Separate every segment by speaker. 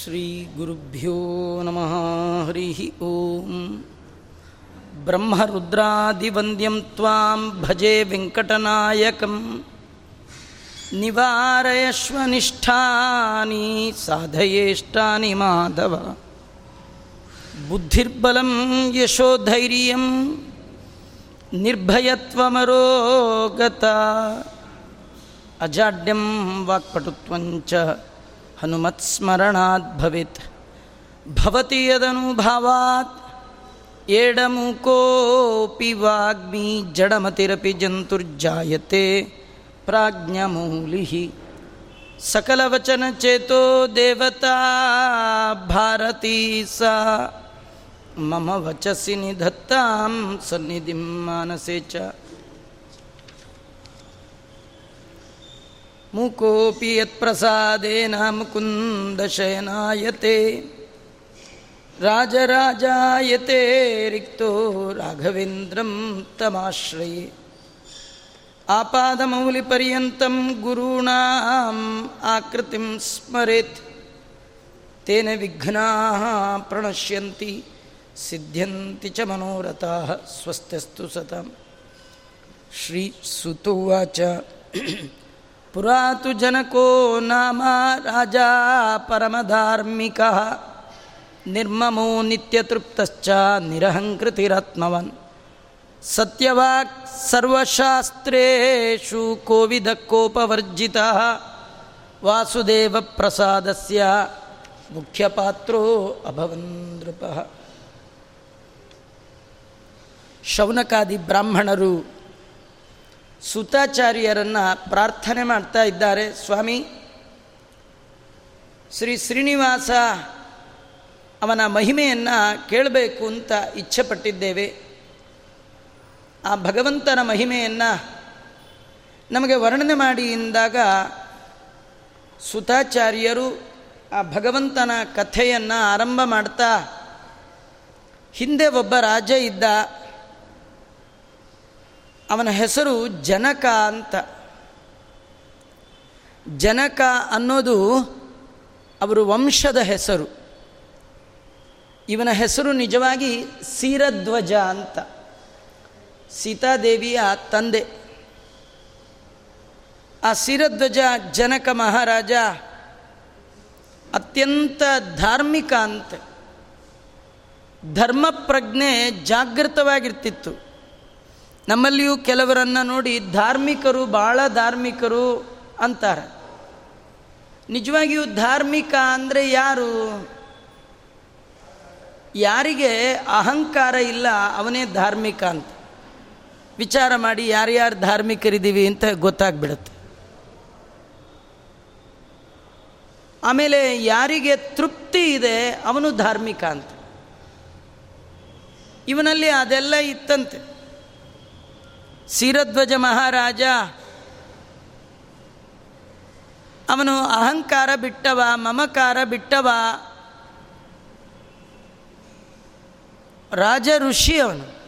Speaker 1: श्रीगुरुभ्यो नमः हरिः ॐ ब्रह्मरुद्रादिवन्द्यं त्वां भजे वेङ्कटनायकं निवारयश्वनिष्ठानि साधयेष्टानि माधव बुद्धिर्बलं यशोधैर्यं निर्भयत्वमरोगता अजाड्यं वाक्पटुत्वञ्च हनुमत्स्मरणात् भवेत्। भवति यदनुभावात् एडमुकोऽपि वाग्मी जडमतिरपि जन्तुर्जायते प्राज्ञमूलिः। सकलवचनचेतो देवता भारती सा। मम वचसि निधत्तां सन्निधिं मानसे च। ಮುಕೋಪಿ ಯತ್ಪ್ರಸಾದೇನ ಮುಕುಂದಶಯನಾಯತೆ ರಾಜರಾಜಾಯತೆ ರಿಕ್ತೋ ರಾಘವೇಂದ್ರಂ ತಮಾಶ್ರಯೇ. ಆಪಾದಮೌಲಿಪರ್ಯಂತಂ ಗುರುಣಾಂ ಆಕೃತಿಂ ಸ್ಮರೆತ್. ತೇನ ವಿಘ್ನಾ ಪ್ರಣಶ್ಯಂತಿ ಸಿದ್ಧ್ಯಂತಿ ಚ ಮನೋರಥಾ ಸ್ವಸ್ಥಸ್ತು ಸತಂ. ಶ್ರೀ ಸುತುವಾಚ ಪುರಾತು ಜನಕೋ ನಾಮ ರಾಜ ಪರಮಧಾರ್ಮಿಕ. ನಿರ್ಮಮೋ ನಿತ್ಯತೃಪ್ತಶ್ಚ ನಿರಹಂಕೃತಿರತ್ಮವನ್. ಸತ್ಯವಾಕ್ ಸರ್ವಶಾಸ್ತ್ರೇಷು ಕೋವಿದ ಕೋಪವರ್ಜಿತ ವಾಸುದೇವ ಪ್ರಸಾದಸ್ಯ ಮುಖ್ಯಪಾತ್ರೋ ಅಭವನ್ ನೃಪ ಶೌನಕಾದಿ ಬ್ರಾಹ್ಮಣರು ಸುತಾಚಾರ್ಯರನ್ನು ಪ್ರಾರ್ಥನೆ ಮಾಡ್ತಾ ಇದ್ದಾರೆ. ಸ್ವಾಮಿ, ಶ್ರೀ ಶ್ರೀನಿವಾಸ ಅವನ ಮಹಿಮೆಯನ್ನು ಕೇಳಬೇಕು ಅಂತ ಇಚ್ಛೆಪಟ್ಟಿದ್ದೇವೆ. ಆ ಭಗವಂತನ ಮಹಿಮೆಯನ್ನು ನಮಗೆ ವರ್ಣನೆ ಮಾಡಿ ಎಂದಾಗ ಸುತಾಚಾರ್ಯರು ಆ ಭಗವಂತನ ಕಥೆಯನ್ನು ಆರಂಭ ಮಾಡ್ತಾ ಹಿಂದೆ ಒಬ್ಬ ರಾಜ ಇದ್ದ. ಅವನ ಹೆಸರು ಜನಕ ಅಂತ. ಜನಕ ಅನ್ನೋದು ಅವರು ವಂಶದ ಹೆಸರು. ಇವನ ಹೆಸರು ನಿಜವಾಗಿ ಸೀರಧ್ವಜ ಅಂತ. ಸೀತಾದೇವಿಯ ತಂದೆ. ಆ ಸೀರಧ್ವಜ ಜನಕ ಮಹಾರಾಜ ಅತ್ಯಂತ ಧಾರ್ಮಿಕ ಅಂತ. ಧರ್ಮ ಪ್ರಜ್ಞೆ ಜಾಗೃತವಾಗಿರ್ತಿತ್ತು. ನಮ್ಮಲ್ಲಿಯೂ ಕೆಲವರನ್ನು ನೋಡಿ ಧಾರ್ಮಿಕರು ಭಾಳ ಧಾರ್ಮಿಕರು ಅಂತಾರೆ. ನಿಜವಾಗಿಯೂ ಧಾರ್ಮಿಕ ಅಂದರೆ ಯಾರು? ಯಾರಿಗೆ ಅಹಂಕಾರ ಇಲ್ಲ, ಅವನೇ ಧಾರ್ಮಿಕ ಅಂತ. ವಿಚಾರ ಮಾಡಿ ಯಾರ್ಯಾರು ಧಾರ್ಮಿಕರಿದ್ದೀವಿ ಅಂತ ಗೊತ್ತಾಗ್ಬಿಡುತ್ತೆ. ಆಮೇಲೆ ಯಾರಿಗೆ ತೃಪ್ತಿ ಇದೆ, ಅವನು ಧಾರ್ಮಿಕ ಅಂತ. ಇವನಲ್ಲಿ ಅದೆಲ್ಲ ಇತ್ತಂತೆ. ಸೀರಧ್ವಜ ಮಹಾರಾಜ. ಅವನು ಅಹಂಕಾರ ಬಿಟ್ಟವ, ಮಮಕಾರ ಬಿಟ್ಟವ. ರಾಜ ಋಷಿ ಅವನು.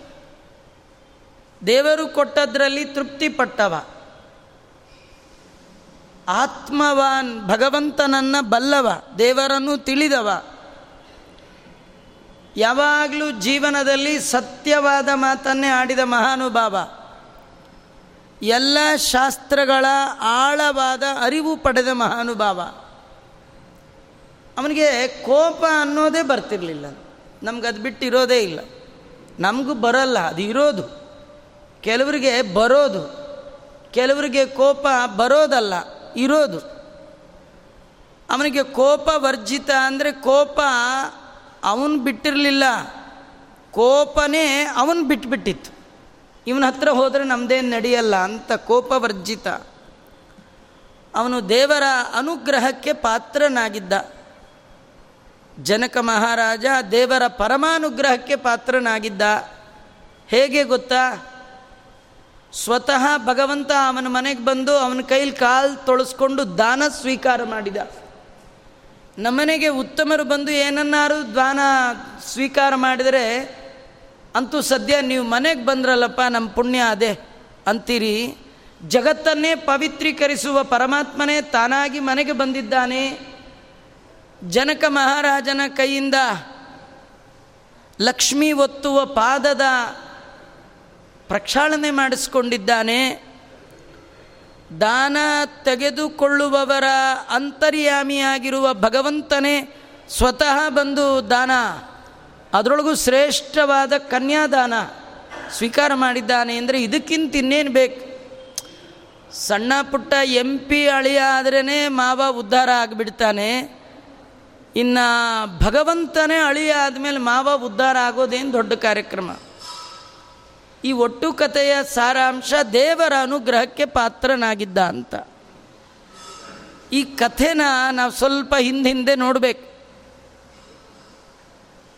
Speaker 1: ದೇವರು ಕೊಟ್ಟದ್ರಲ್ಲಿ ತೃಪ್ತಿ ಪಟ್ಟವ ಆತ್ಮವಾನ್ ಭಗವಂತನನ್ನು ಬಲ್ಲವ, ದೇವರನ್ನು ತಿಳಿದವ. ಯಾವಾಗಲೂ ಜೀವನದಲ್ಲಿ ಸತ್ಯವಾದ ಮಾತನ್ನೇ ಆಡಿದ ಮಹಾನುಭಾವ. ಎಲ್ಲ ಶಾಸ್ತ್ರಗಳ ಆಳವಾದ ಅರಿವು ಪಡೆದ ಮಹಾನುಭಾವ. ಅವನಿಗೆ ಕೋಪ ಅನ್ನೋದೇ ಬರ್ತಿರಲಿಲ್ಲ. ನಮ್ಗೆ ಅದು ಬಿಟ್ಟು ಇರೋದೇ ಇಲ್ಲ. ನಮಗೂ ಬರಲ್ಲ, ಅದು ಇರೋದು. ಕೆಲವರಿಗೆ ಬರೋದು. ಕೆಲವರಿಗೆ ಕೋಪ ಬರೋದಲ್ಲ, ಇರೋದು. ಅವನಿಗೆ ಕೋಪ ವರ್ಜಿತ ಅಂದರೆ ಕೋಪ ಅವನು ಬಿಟ್ಟಿರಲಿಲ್ಲ. ಕೋಪನೇ ಅವನು ಬಿಟ್ಬಿಟ್ಟಿತ್ತು. ಇವನ ಹತ್ರ ಹೋದರೆ ನಮ್ಮದೇನು ನಡೆಯಲ್ಲ ಅಂತ ಕೋಪವರ್ಜಿತ ಅವನು ದೇವರ ಅನುಗ್ರಹಕ್ಕೆ ಪಾತ್ರನಾಗಿದ್ದ. ಜನಕ ಮಹಾರಾಜ ದೇವರ ಪರಮಾನುಗ್ರಹಕ್ಕೆ ಪಾತ್ರನಾಗಿದ್ದ. ಹೇಗೆ ಗೊತ್ತಾ? ಸ್ವತಃ ಭಗವಂತ ಅವನ ಮನೆಗೆ ಬಂದು ಅವನ ಕೈಲಿ ಕಾಲು ತೊಳಸ್ಕೊಂಡು ದಾನ ಸ್ವೀಕಾರ ಮಾಡಿದ. ನಮ್ಮನೆಗೆ ಉತ್ತಮರು ಬಂದು ಏನನ್ನಾರು ದಾನ ಸ್ವೀಕಾರ ಮಾಡಿದರೆ ಅಂತೂ ಸದ್ಯ ನೀವು ಮನೆಗೆ ಬಂದ್ರಲ್ಲಪ್ಪ ನಮ್ಮ ಪುಣ್ಯ ಅದೇ. ಅಂತೀರಿ, ಜಗತ್ತನ್ನೇ ಪವಿತ್ರೀಕರಿಸುವ ಪರಮಾತ್ಮನೇ ತಾನಾಗಿ ಮನೆಗೆ ಬಂದಿದ್ದಾನೆ. ಜನಕ ಮಹಾರಾಜನ ಕೈಯಿಂದ ಲಕ್ಷ್ಮಿ ಒತ್ತುವ ಪಾದದ ಪ್ರಕ್ಷಾಳನೆ ಮಾಡಿಸ್ಕೊಂಡಿದ್ದಾನೆ. ದಾನ ತೆಗೆದುಕೊಳ್ಳುವವರ ಅಂತರ್ಯಾಮಿಯಾಗಿರುವ ಭಗವಂತನೇ ಸ್ವತಃ ಬಂದು ದಾನ ಅದರೊಳಗೂ ಶ್ರೇಷ್ಠವಾದ ಕನ್ಯಾದಾನ ಸ್ವೀಕಾರ ಮಾಡಿದ್ದಾನೆ ಅಂದರೆ ಇದಕ್ಕಿಂತ ಇನ್ನೇನು ಬೇಕು? ಸಣ್ಣ ಪುಟ್ಟ ಎಂ ಪಿ ಅಳಿಯ ಆದ್ರೇ ಮಾವ ಉದ್ಧಾರ ಆಗಿಬಿಡ್ತಾನೆ. ಇನ್ನು ಭಗವಂತನೇ ಅಳಿಯ ಆದಮೇಲೆ ಮಾವ ಉದ್ಧಾರ ಆಗೋದೇನು ದೊಡ್ಡ ಕಾರ್ಯಕ್ರಮ. ಈ ಒಟ್ಟು ಕಥೆಯ ಸಾರಾಂಶ ದೇವರ ಅನುಗ್ರಹಕ್ಕೆ ಪಾತ್ರನಾಗಿದ್ದ ಅಂತ. ಈ ಕಥೆನ ನಾವು ಸ್ವಲ್ಪ ಹಿಂದೆ ನೋಡಬೇಕು.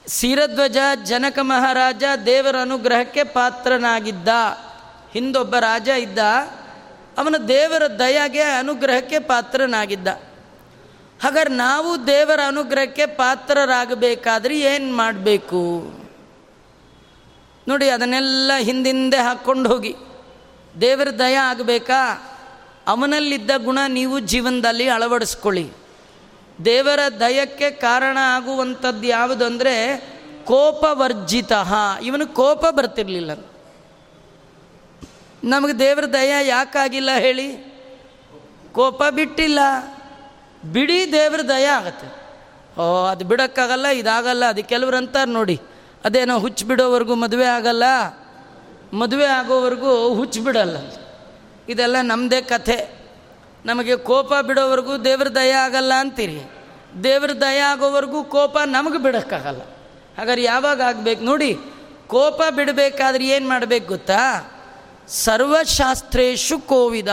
Speaker 1: ಸೀರಧ್ವಜ ಜನಕ ಮಹಾರಾಜ ದೇವರ ಅನುಗ್ರಹಕ್ಕೆ ಪಾತ್ರನಾಗಿದ್ದ. ಹಿಂದೊಬ್ಬ ರಾಜ ಇದ್ದ. ಅವನ ದೇವರ ದಯಾಗೆ ಅನುಗ್ರಹಕ್ಕೆ ಪಾತ್ರನಾಗಿದ್ದ. ಹಾಗಾದ್ರೆ ನಾವು ದೇವರ ಅನುಗ್ರಹಕ್ಕೆ ಪಾತ್ರರಾಗಬೇಕಾದ್ರೆ ಏನು ಮಾಡಬೇಕು? ನೋಡಿ, ಅದನ್ನೆಲ್ಲ ಹಿಂದಿಂದೆ ಹಾಕ್ಕೊಂಡು ಹೋಗಿ. ದೇವರ ದಯ ಆಗಬೇಕಾ? ಅವನಲ್ಲಿದ್ದ ಗುಣ ನೀವು ಜೀವನದಲ್ಲಿ ಅಳವಡಿಸ್ಕೊಳ್ಳಿ. ದೇವರ ದಯಕ್ಕೆ ಕಾರಣ ಆಗುವಂಥದ್ದು ಯಾವುದು ಅಂದರೆ ಕೋಪವರ್ಜಿತ. ಇವನು ಕೋಪ ಬರ್ತಿರ್ಲಿಲ್ಲ. ನಮಗೆ ದೇವರ ದಯ ಯಾಕಾಗಿಲ್ಲ ಹೇಳಿ? ಕೋಪ ಬಿಟ್ಟಿಲ್ಲ. ಬಿಡಿ ದೇವ್ರ ದಯ ಆಗತ್ತೆ. ಓ, ಅದು ಬಿಡೋಕ್ಕಾಗಲ್ಲ, ಇದಾಗಲ್ಲ, ಅದು ಕೆಲವ್ರು ಅಂತಾರೆ ನೋಡಿ. ಅದೇನೋ ಹುಚ್ಚು ಬಿಡೋವರೆಗೂ ಮದುವೆ ಆಗಲ್ಲ. ಮದುವೆ ಆಗೋವರೆಗೂ ಹುಚ್ಚು ಬಿಡಲ್ಲ. ಇದೆಲ್ಲ ನಮ್ಮದೇ ಕಥೆ. ನಮಗೆ ಕೋಪ ಬಿಡೋವರೆಗೂ ದೇವ್ರ ದಯ ಆಗಲ್ಲ ಅಂತೀರಿ. ದೇವ್ರ ದಯ ಆಗೋವರೆಗೂ ಕೋಪ ನಮಗೆ ಬಿಡೋಕ್ಕಾಗಲ್ಲ. ಹಾಗಾದ್ರೆ ಯಾವಾಗ ಆಗಬೇಕು ನೋಡಿ, ಕೋಪ ಬಿಡಬೇಕಾದ್ರೆ ಏನು ಮಾಡಬೇಕು ಗೊತ್ತಾ? ಸರ್ವಶಾಸ್ತ್ರೇಶು ಕೋವಿದ.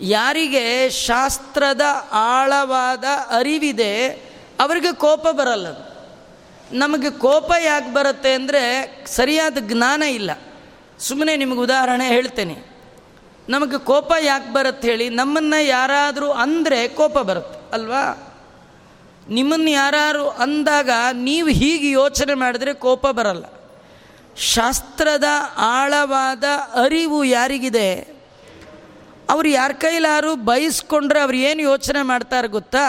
Speaker 1: ಯಾರಿಗೆ ಶಾಸ್ತ್ರದ ಆಳವಾದ ಅರಿವಿದೆ, ಅವರಿಗೆ ಕೋಪ ಬರಲ್ಲ ನಮಗೆ ಕೋಪ ಯಾಕೆ ಬರುತ್ತೆ ಅಂದರೆ ಸರಿಯಾದ ಜ್ಞಾನ ಇಲ್ಲ. ಸುಮ್ಮನೆ ನಿಮಗೆ ಉದಾಹರಣೆ ಹೇಳ್ತೇನೆ. ನಮಗೆ ಕೋಪ ಯಾಕೆ ಬರುತ್ತೆ ಹೇಳಿ, ನಮ್ಮನ್ನು ಯಾರಾದರೂ ಅಂದರೆ ಕೋಪ ಬರುತ್ತೆ, ಅಲ್ವಾ? ನಿಮ್ಮನ್ನು ಯಾರು ಅಂದಾಗ ನೀವು ಹೀಗೆ ಯೋಚನೆ ಮಾಡಿದ್ರೆ ಕೋಪ ಬರಲ್ಲ. ಶಾಸ್ತ್ರದ ಆಳವಾದ ಅರಿವು ಯಾರಿಗಿದೆ? ಅವ್ರು ಯಾರ ಕೈಲಾರು ಬಯಸ್ಕೊಂಡ್ರೆ ಅವ್ರು ಏನು ಯೋಚನೆ ಮಾಡ್ತಾರೆ ಗೊತ್ತಾ?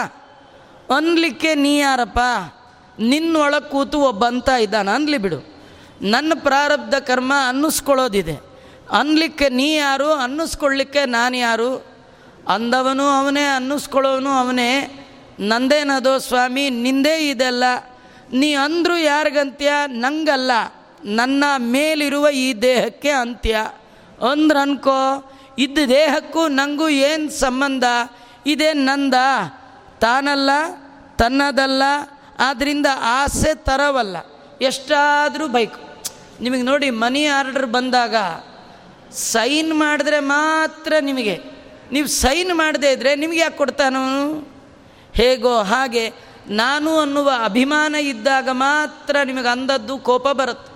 Speaker 1: ಅನ್ಲಿಕ್ಕೆ ನೀ ಯಾರಪ್ಪ? ನಿನ್ನೊಳಗೆ ಕೂತು ಒಬ್ಬ ಅಂತ ಇದ್ದಾನೆ, ಅನ್ಲಿ ಬಿಡು. ನನ್ನ ಪ್ರಾರಬ್ಧ ಕರ್ಮ ಅನ್ನಿಸ್ಕೊಳ್ಳೋದಿದೆ. ಅನ್ಲಿಕ್ಕೆ ನೀ ಯಾರು, ಅನ್ನಿಸ್ಕೊಳ್ಳಿಕ್ಕೆ ನಾನು ಯಾರು? ಅಂದವನು ಅವನೇ, ಅನ್ನಿಸ್ಕೊಳ್ಳೋನು ಅವನೇ. ನಂದೇನದೋ ಸ್ವಾಮಿ, ನಿಂದೇ ಇದೆಲ್ಲ. ನೀ ಅಂದರೂ ಯಾರಿಗಂತ್ಯ? ನಂಗಲ್ಲ. ನನ್ನ ಮೇಲಿರುವ ಈ ದೇಹಕ್ಕೆ ಅಂತ್ಯ. ಅಂದ್ರೆ ಅನ್ಕೋ ಇದ್ದ ದೇಹಕ್ಕೂ ನನಗೂ ಏನು ಸಂಬಂಧ? ಇದೇ ನಂದ. ತಾನಲ್ಲ, ತನ್ನದಲ್ಲ ಆದ್ದರಿಂದ ಆಸೆ ತರವಲ್ಲ. ಎಷ್ಟಾದರೂ ಬೈಕು. ನಿಮಗೆ ನೋಡಿ ಮನಿ ಆರ್ಡರ್ ಬಂದಾಗ ಸೈನ್ ಮಾಡಿದ್ರೆ ಮಾತ್ರ ನಿಮಗೆ. ನೀವು ಸೈನ್ ಮಾಡದೇ ಇದ್ದರೆ ನಿಮಗೆ ಯಾಕೆ ಕೊಡ್ತಾನು? ಹೇಗೋ ಹಾಗೆ ನಾನು ಅನ್ನುವ ಅಭಿಮಾನ ಇದ್ದಾಗ ಮಾತ್ರ ನಿಮಗೆ ಅಂದದ್ದು ಕೋಪ ಬರುತ್ತೆ.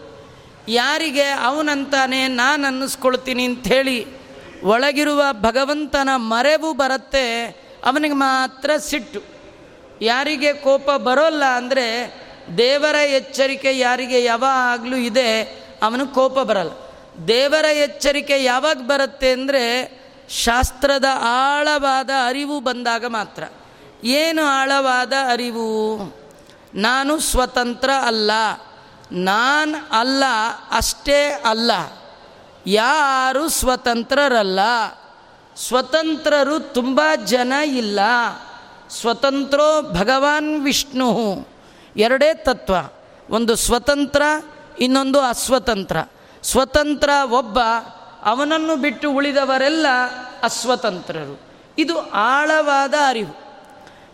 Speaker 1: ಯಾರಿಗೆ ಅವನಂತಾನೆ ನಾನು ಅನ್ನಿಸ್ಕೊಳ್ತೀನಿ ಅಂಥೇಳಿ ಒಳಗಿರುವ ಭಗವಂತನ ಮರೆವು ಬರುತ್ತೆ, ಅವನಿಗೆ ಮಾತ್ರ ಸಿಟ್ಟು. ಯಾರಿಗೆ ಕೋಪ ಬರೋಲ್ಲ ಅಂದರೆ ದೇವರ ಎಚ್ಚರಿಕೆ ಯಾರಿಗೆ ಯಾವಾಗಲೂ ಇದೆ, ಅವನಿಗೆ ಕೋಪ ಬರಲ್ಲ. ದೇವರ ಎಚ್ಚರಿಕೆ ಯಾವಾಗ ಬರುತ್ತೆ ಅಂದರೆ ಶಾಸ್ತ್ರದ ಆಳವಾದ ಅರಿವು ಬಂದಾಗ ಮಾತ್ರ. ಏನು ಆಳವಾದ ಅರಿವು? ನಾನು ಸ್ವತಂತ್ರ ಅಲ್ಲ. ನಾನು ಅಲ್ಲ, ಅಷ್ಟೇ ಅಲ್ಲ. ಯಾರು ಸ್ವತಂತ್ರರಲ್ಲ? ಸ್ವತಂತ್ರರು ತುಂಬ ಜನ ಇಲ್ಲ. ಸ್ವತಂತ್ರೋ ಭಗವಾನ್ ವಿಷ್ಣು. ಎರಡೇ ತತ್ವ. ಒಂದು ಸ್ವತಂತ್ರ, ಇನ್ನೊಂದು ಅಸ್ವತಂತ್ರ. ಸ್ವತಂತ್ರ ಒಬ್ಬ ಅವನನ್ನು ಬಿಟ್ಟು ಉಳಿದವರೆಲ್ಲ ಅಸ್ವತಂತ್ರರು. ಇದು ಆಳವಾದ ಅರಿವು.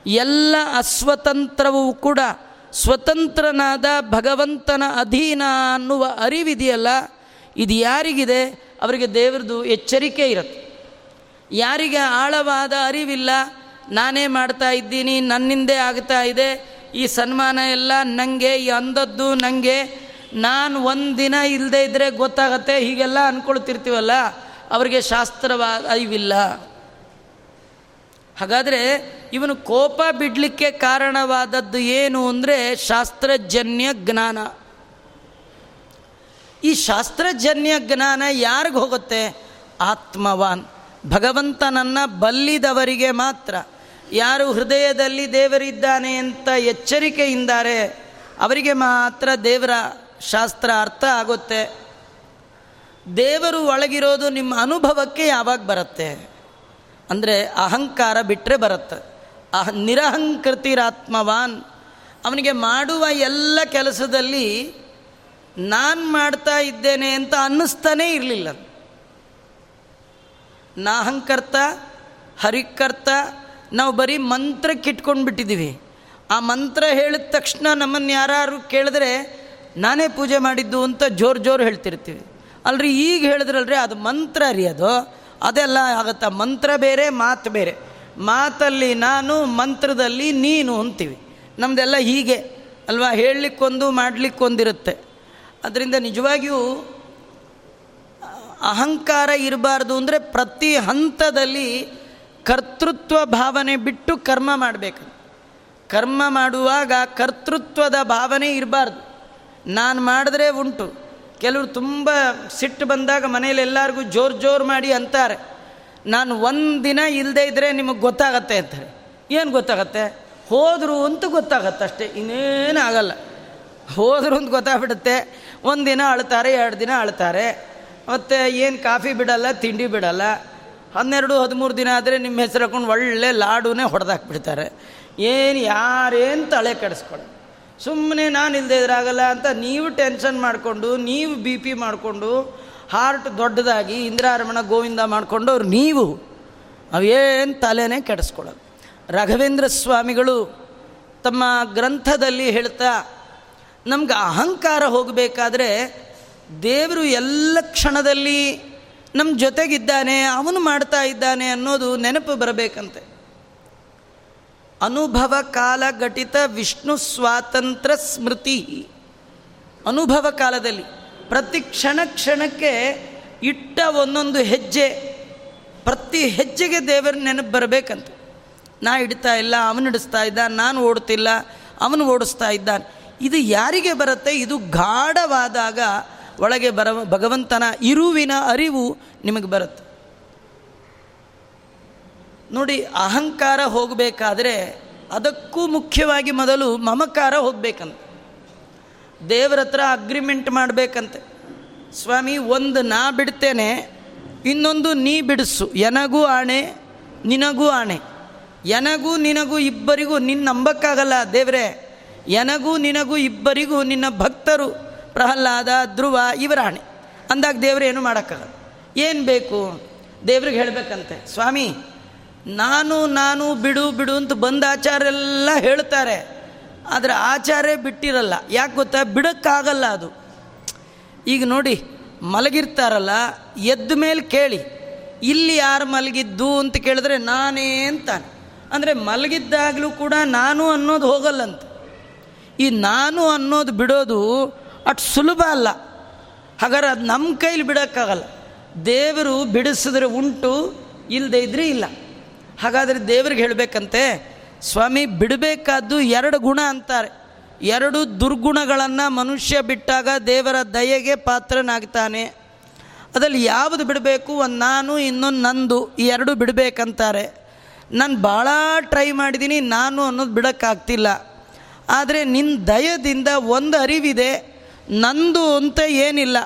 Speaker 1: ಎಲ್ಲ ಅಸ್ವತಂತ್ರವೂ ಕೂಡ ಸ್ವತಂತ್ರನಾದ ಭಗವಂತನ ಅಧೀನ ಅನ್ನುವ ಅರಿವಿದೆಯಲ್ಲ, ಇದು ಯಾರಿಗಿದೆ? ಅವರಿಗೆ ದೇವರದು ಎಚ್ಚರಿಕೆ ಇರುತ್ತೆ. ಯಾರಿಗೆ ಆಳವಾದ ಅರಿವಿಲ್ಲ, ನಾನೇ ಮಾಡ್ತಾ ಇದ್ದೀನಿ, ನನ್ನಿಂದೇ ಆಗ್ತಾ ಇದೆ, ಈ ಸನ್ಮಾನ ಎಲ್ಲ ನನಗೆ ಈ ಅಂದದ್ದು ನನಗೆ ನಾನು ಒಂದು ದಿನ ಇಲ್ಲದೆ ಇದ್ದರೆ ಗೊತ್ತಾಗತ್ತೆ, ಹೀಗೆಲ್ಲ ಅಂದ್ಕೊಳ್ತಿರ್ತೀವಲ್ಲ ಅವರಿಗೆ ಶಾಸ್ತ್ರವಾದ ಇವಿಲ್ಲ ಹಾಗಾದರೆ ಇವನು ಕೋಪ ಬಿಡಲಿಕ್ಕೆ ಕಾರಣವಾದದ್ದು ಏನು ಅಂದರೆ ಶಾಸ್ತ್ರಜನ್ಯ ಜ್ಞಾನ. ಈ ಶಾಸ್ತ್ರಜನ್ಯ ಜ್ಞಾನ ಯಾರಿಗೆ ಹೋಗುತ್ತೆ? ಆತ್ಮವಾನ್. ಭಗವಂತನನ್ನು ಬಲ್ಲಿದವರಿಗೆ ಮಾತ್ರ. ಯಾರು ಹೃದಯದಲ್ಲಿ ದೇವರಿದ್ದಾನೆ ಅಂತ ಎಚ್ಚರಿಕೆಯಿಂದಾರೆ, ಅವರಿಗೆ ಮಾತ್ರ ದೇವರ ಶಾಸ್ತ್ರ ಅರ್ಥ ಆಗುತ್ತೆ. ದೇವರು ಒಳಗಿರೋದು ನಿಮ್ಮ ಅನುಭವಕ್ಕೆ ಯಾವಾಗ ಬರುತ್ತೆ? ಅಂದರೆ ಅಹಂಕಾರ ಬಿಟ್ಟರೆ ಬರುತ್ತೆ. ಅಹ ನಿರಹಂಕೃತಿರಾತ್ಮವಾನ್. ಅವನಿಗೆ ಮಾಡುವ ಎಲ್ಲ ಕೆಲಸದಲ್ಲಿ ನಾನು ಮಾಡ್ತಾ ಇದ್ದೇನೆ ಅಂತ ಅನ್ನಿಸ್ತಾನೇ ಇರಲಿಲ್ಲ. ನಾಹಂಕರ್ತ ಹರಿಕರ್ತ, ನಾವು ಬರೀ ಮಂತ್ರಕ್ಕೆ ಇಟ್ಕೊಂಡು ಬಿಟ್ಟಿದ್ದೀವಿ ಆ ಮಂತ್ರ ಹೇಳಿದ ತಕ್ಷಣ ನಮ್ಮನ್ನು ಯಾರು ಕೇಳಿದ್ರೆ ನಾನೇ ಪೂಜೆ ಮಾಡಿದ್ದು ಅಂತ ಜೋರು ಜೋರು ಹೇಳ್ತಿರ್ತೀವಿ. ಅಲ್ರಿ ಈಗ ಹೇಳಿದ್ರಲ್ರಿ ಅದು ಮಂತ್ರ ರೀ ಅದು. ಅದೆಲ್ಲ ಆಗುತ್ತಾ. ಮಂತ್ರ ಬೇರೆ, ಮಾತು ಬೇರೆ. ಮಾತಲ್ಲಿ ನಾನು, ಮಂತ್ರದಲ್ಲಿ ನೀನು ಅಂತೀವಿ. ನಮ್ಮದೆಲ್ಲ ಹೀಗೆ. ಅಲ್ವಾ? ಹೇಳಲಿಕ್ಕೊಂದು, ಮಾಡಲಿಕ್ಕೊಂದಿರುತ್ತೆ. ಅದರಿಂದ ನಿಜವಾಗಿಯೂ ಅಹಂಕಾರ ಇರಬಾರ್ದು ಅಂದರೆ ಪ್ರತಿ ಹಂತದಲ್ಲಿ ಕರ್ತೃತ್ವ ಭಾವನೆ ಬಿಟ್ಟು ಕರ್ಮ ಮಾಡಬೇಕು ಕರ್ಮ ಮಾಡುವಾಗ ಕರ್ತೃತ್ವದ ಭಾವನೆ ಇರಬಾರ್ದು. ನಾನು ಮಾಡಿದ್ರೆ ಉಂಟು. ಕೆಲವರು ತುಂಬ ಸಿಟ್ಟು ಬಂದಾಗ ಮನೇಲಿ ಎಲ್ಲರಿಗೂ ಜೋರು ಜೋರು ಮಾಡಿ ಅಂತಾರೆ. ನಾನು ಒಂದು ದಿನ ಇಲ್ಲದೇ ಇದ್ದರೆ ನಿಮಗೆ ಗೊತ್ತಾಗತ್ತೆ ಅಂತಾರೆ. ಏನು ಗೊತ್ತಾಗತ್ತೆ? ಹೋದರು ಅಂತ ಗೊತ್ತಾಗತ್ತೆ ಅಷ್ಟೇ, ಇನ್ನೇನು ಆಗಲ್ಲ. ಹೋದರು ಅಂತ ಗೊತ್ತಾಗ್ಬಿಡುತ್ತೆ. ಒಂದು ದಿನ ಅಳ್ತಾರೆ, ಎರಡು ದಿನ ಅಳ್ತಾರೆ. ಮತ್ತು ಏನು ಕಾಫಿ ಬಿಡಲ್ಲ, ತಿಂಡಿ ಬಿಡಲ್ಲ. ಹನ್ನೆರಡು, ಹದಿಮೂರು ದಿನ ಆದರೆ ನಿಮ್ಮ ಹೆಸರು ಹಾಕೊಂಡು ಒಳ್ಳೆ ಲಾಡುನೇ ಹೊಡೆದಾಕ್ಬಿಡ್ತಾರೆ. ಏನು ಯಾರೇನು ತಲೆ ಸುಮ್ಮನೆ ನಾನು ಇಲ್ಲದೆ ಇದ್ರಾಗಲ್ಲ ಅಂತ ನೀವು ಟೆನ್ಷನ್ ಮಾಡಿಕೊಂಡು, ನೀವು ಬಿ ಪಿ ಮಾಡಿಕೊಂಡು ಹಾರ್ಟ್ ದೊಡ್ಡದಾಗಿ ಇಂದ್ರಾರಮಣ ಗೋವಿಂದ ಮಾಡಿಕೊಂಡವ್ರು ನೀವು. ಅವೇನು ತಲೆನೇ ಕೆಡಿಸ್ಕೊಳ್ಳೋದು ರಾಘವೇಂದ್ರ ಸ್ವಾಮಿಗಳು ತಮ್ಮ ಗ್ರಂಥದಲ್ಲಿ ಹೇಳ್ತಾ, ನಮ್ಗೆ ಅಹಂಕಾರ ಹೋಗಬೇಕಾದ್ರೆ ದೇವರು ಎಲ್ಲ ಕ್ಷಣದಲ್ಲಿ ನಮ್ಮ ಜೊತೆಗಿದ್ದಾನೆ, ಅವನು ಮಾಡ್ತಾ ಇದ್ದಾನೆ ಅನ್ನೋದು ನೆನಪು ಬರಬೇಕಂತೆ. ಅನುಭವ ಕಾಲಘಟಿತ ವಿಷ್ಣು ಸ್ವಾತಂತ್ರ್ಯ ಸ್ಮೃತಿ. ಅನುಭವ ಕಾಲದಲ್ಲಿ ಪ್ರತಿ ಕ್ಷಣ ಕ್ಷಣಕ್ಕೆ ಇಟ್ಟ ಒಂದೊಂದು ಹೆಜ್ಜೆ, ಪ್ರತಿ ಹೆಜ್ಜೆಗೆ ದೇವರ ನೆನಪು ಬರಬೇಕಂತ. ನಾ ಇಡ್ತಾ ಇಲ್ಲ, ಅವನು ಇಡಿಸ್ತಾ ಇದ್ದ, ನಾನು ಓಡ್ತಿಲ್ಲ ಅವನು ಓಡಿಸ್ತಾ ಇದ್ದಾನೆ. ಇದು ಯಾರಿಗೆ ಬರುತ್ತೆ? ಇದು ಗಾಢವಾದಾಗ ಒಳಗೆ ಬರ ಭಗವಂತನ ಇರುವಿನ ಅರಿವು ನಿಮಗೆ ಬರುತ್ತೆ. ನೋಡಿ, ಅಹಂಕಾರ ಹೋಗಬೇಕಾದ್ರೆ ಅದಕ್ಕೂ ಮುಖ್ಯವಾಗಿ ಮೊದಲು ಮಮಕಾರ ಹೋಗಬೇಕಂತ. ದೇವರ ಹತ್ರ ಅಗ್ರಿಮೆಂಟ್ ಮಾಡಬೇಕಂತೆ. ಸ್ವಾಮಿ, ಒಂದು ನಾ ಬಿಡ್ತೇನೆ, ಇನ್ನೊಂದು ನೀ ಬಿಡಿಸು. ಎನಗೂ ಆಣೆ, ನಿನಗೂ ಆಣೆ. ಎನಗೂ ನಿನಗೂ ಇಬ್ಬರಿಗೂ ನಿನ್ನ ನಂಬಕ್ಕಾಗಲ್ಲ ದೇವರೇ. ಎನಗೂ ನಿನಗೂ ಇಬ್ಬರಿಗೂ ನಿನ್ನ ಭಕ್ತರು ಪ್ರಹ್ಲಾದ, ಧ್ರುವ ಇವರ ಆಣೆ. ಅಂದಾಗ ದೇವರು ಏನು ಮಾಡೋಕ್ಕಾಗಲ್ಲ. ಏನು ಬೇಕು? ದೇವ್ರಿಗೆ ಹೇಳಬೇಕಂತೆ. ಸ್ವಾಮಿ ನಾನು ನಾನು, ಬಿಡು ಬಿಡು ಅಂತ ಬಂದ ಆಚಾರೆಲ್ಲ ಹೇಳ್ತಾರೆ. ಆದರೆ ಆಚಾರೇ ಬಿಟ್ಟಿರಲ್ಲ. ಯಾಕೆ ಗೊತ್ತಾ? ಬಿಡೋಕ್ಕಾಗಲ್ಲ ಅದು. ಈಗ ನೋಡಿ, ಮಲಗಿರ್ತಾರಲ್ಲ, ಎದ್ದ ಮೇಲೆ ಕೇಳಿ, ಇಲ್ಲಿ ಯಾರು ಮಲಗಿದ್ದು ಅಂತ ಕೇಳಿದ್ರೆ ನಾನೇ ಅಂತಾನೆ. ಅಂದರೆ ಮಲಗಿದ್ದಾಗಲೂ ಕೂಡ ನಾನು ಅನ್ನೋದು ಹೋಗಲ್ಲಂತ. ಈ ನಾನು ಅನ್ನೋದು ಬಿಡೋದು ಅಷ್ಟು ಸುಲಭ ಅಲ್ಲ. ಹಾಗಾದ್ರೆ ಅದು ನಮ್ಮ ಕೈಲಿ ಬಿಡೋಕ್ಕಾಗಲ್ಲ. ದೇವರು ಬಿಡಿಸಿದ್ರೆ ಉಂಟು ಇಲ್ಲದೇ ಇದ್ರೆ ಇಲ್ಲ. ಹಾಗಾದರೆ ದೇವ್ರಿಗೆ ಹೇಳಬೇಕಂತೆ, ಸ್ವಾಮಿ ಬಿಡಬೇಕಾದ್ದು ಎರಡು ಗುಣ ಅಂತಾರೆ. ಎರಡು ದುರ್ಗುಣಗಳನ್ನು ಮನುಷ್ಯ ಬಿಟ್ಟಾಗ ದೇವರ ದಯೆಗೆ ಪಾತ್ರನಾಗ್ತಾನೆ. ಅದರಲ್ಲಿ ಯಾವುದು ಬಿಡಬೇಕು? ಒಂದು ನಾನು, ಇನ್ನೊಂದು ನಂದು, ಈ ಎರಡು ಬಿಡಬೇಕಂತಾರೆ. ನಾನು ಭಾಳ ಟ್ರೈ ಮಾಡಿದ್ದೀನಿ ನಾನು ಅನ್ನೋದು ಬಿಡೋಕ್ಕಾಗ್ತಿಲ್ಲ. ಆದರೆ ನಿನ್ನ ದಯದಿಂದ ಒಂದು ಅರಿವಿದೆ, ನಂದು ಅಂತ ಏನಿಲ್ಲ,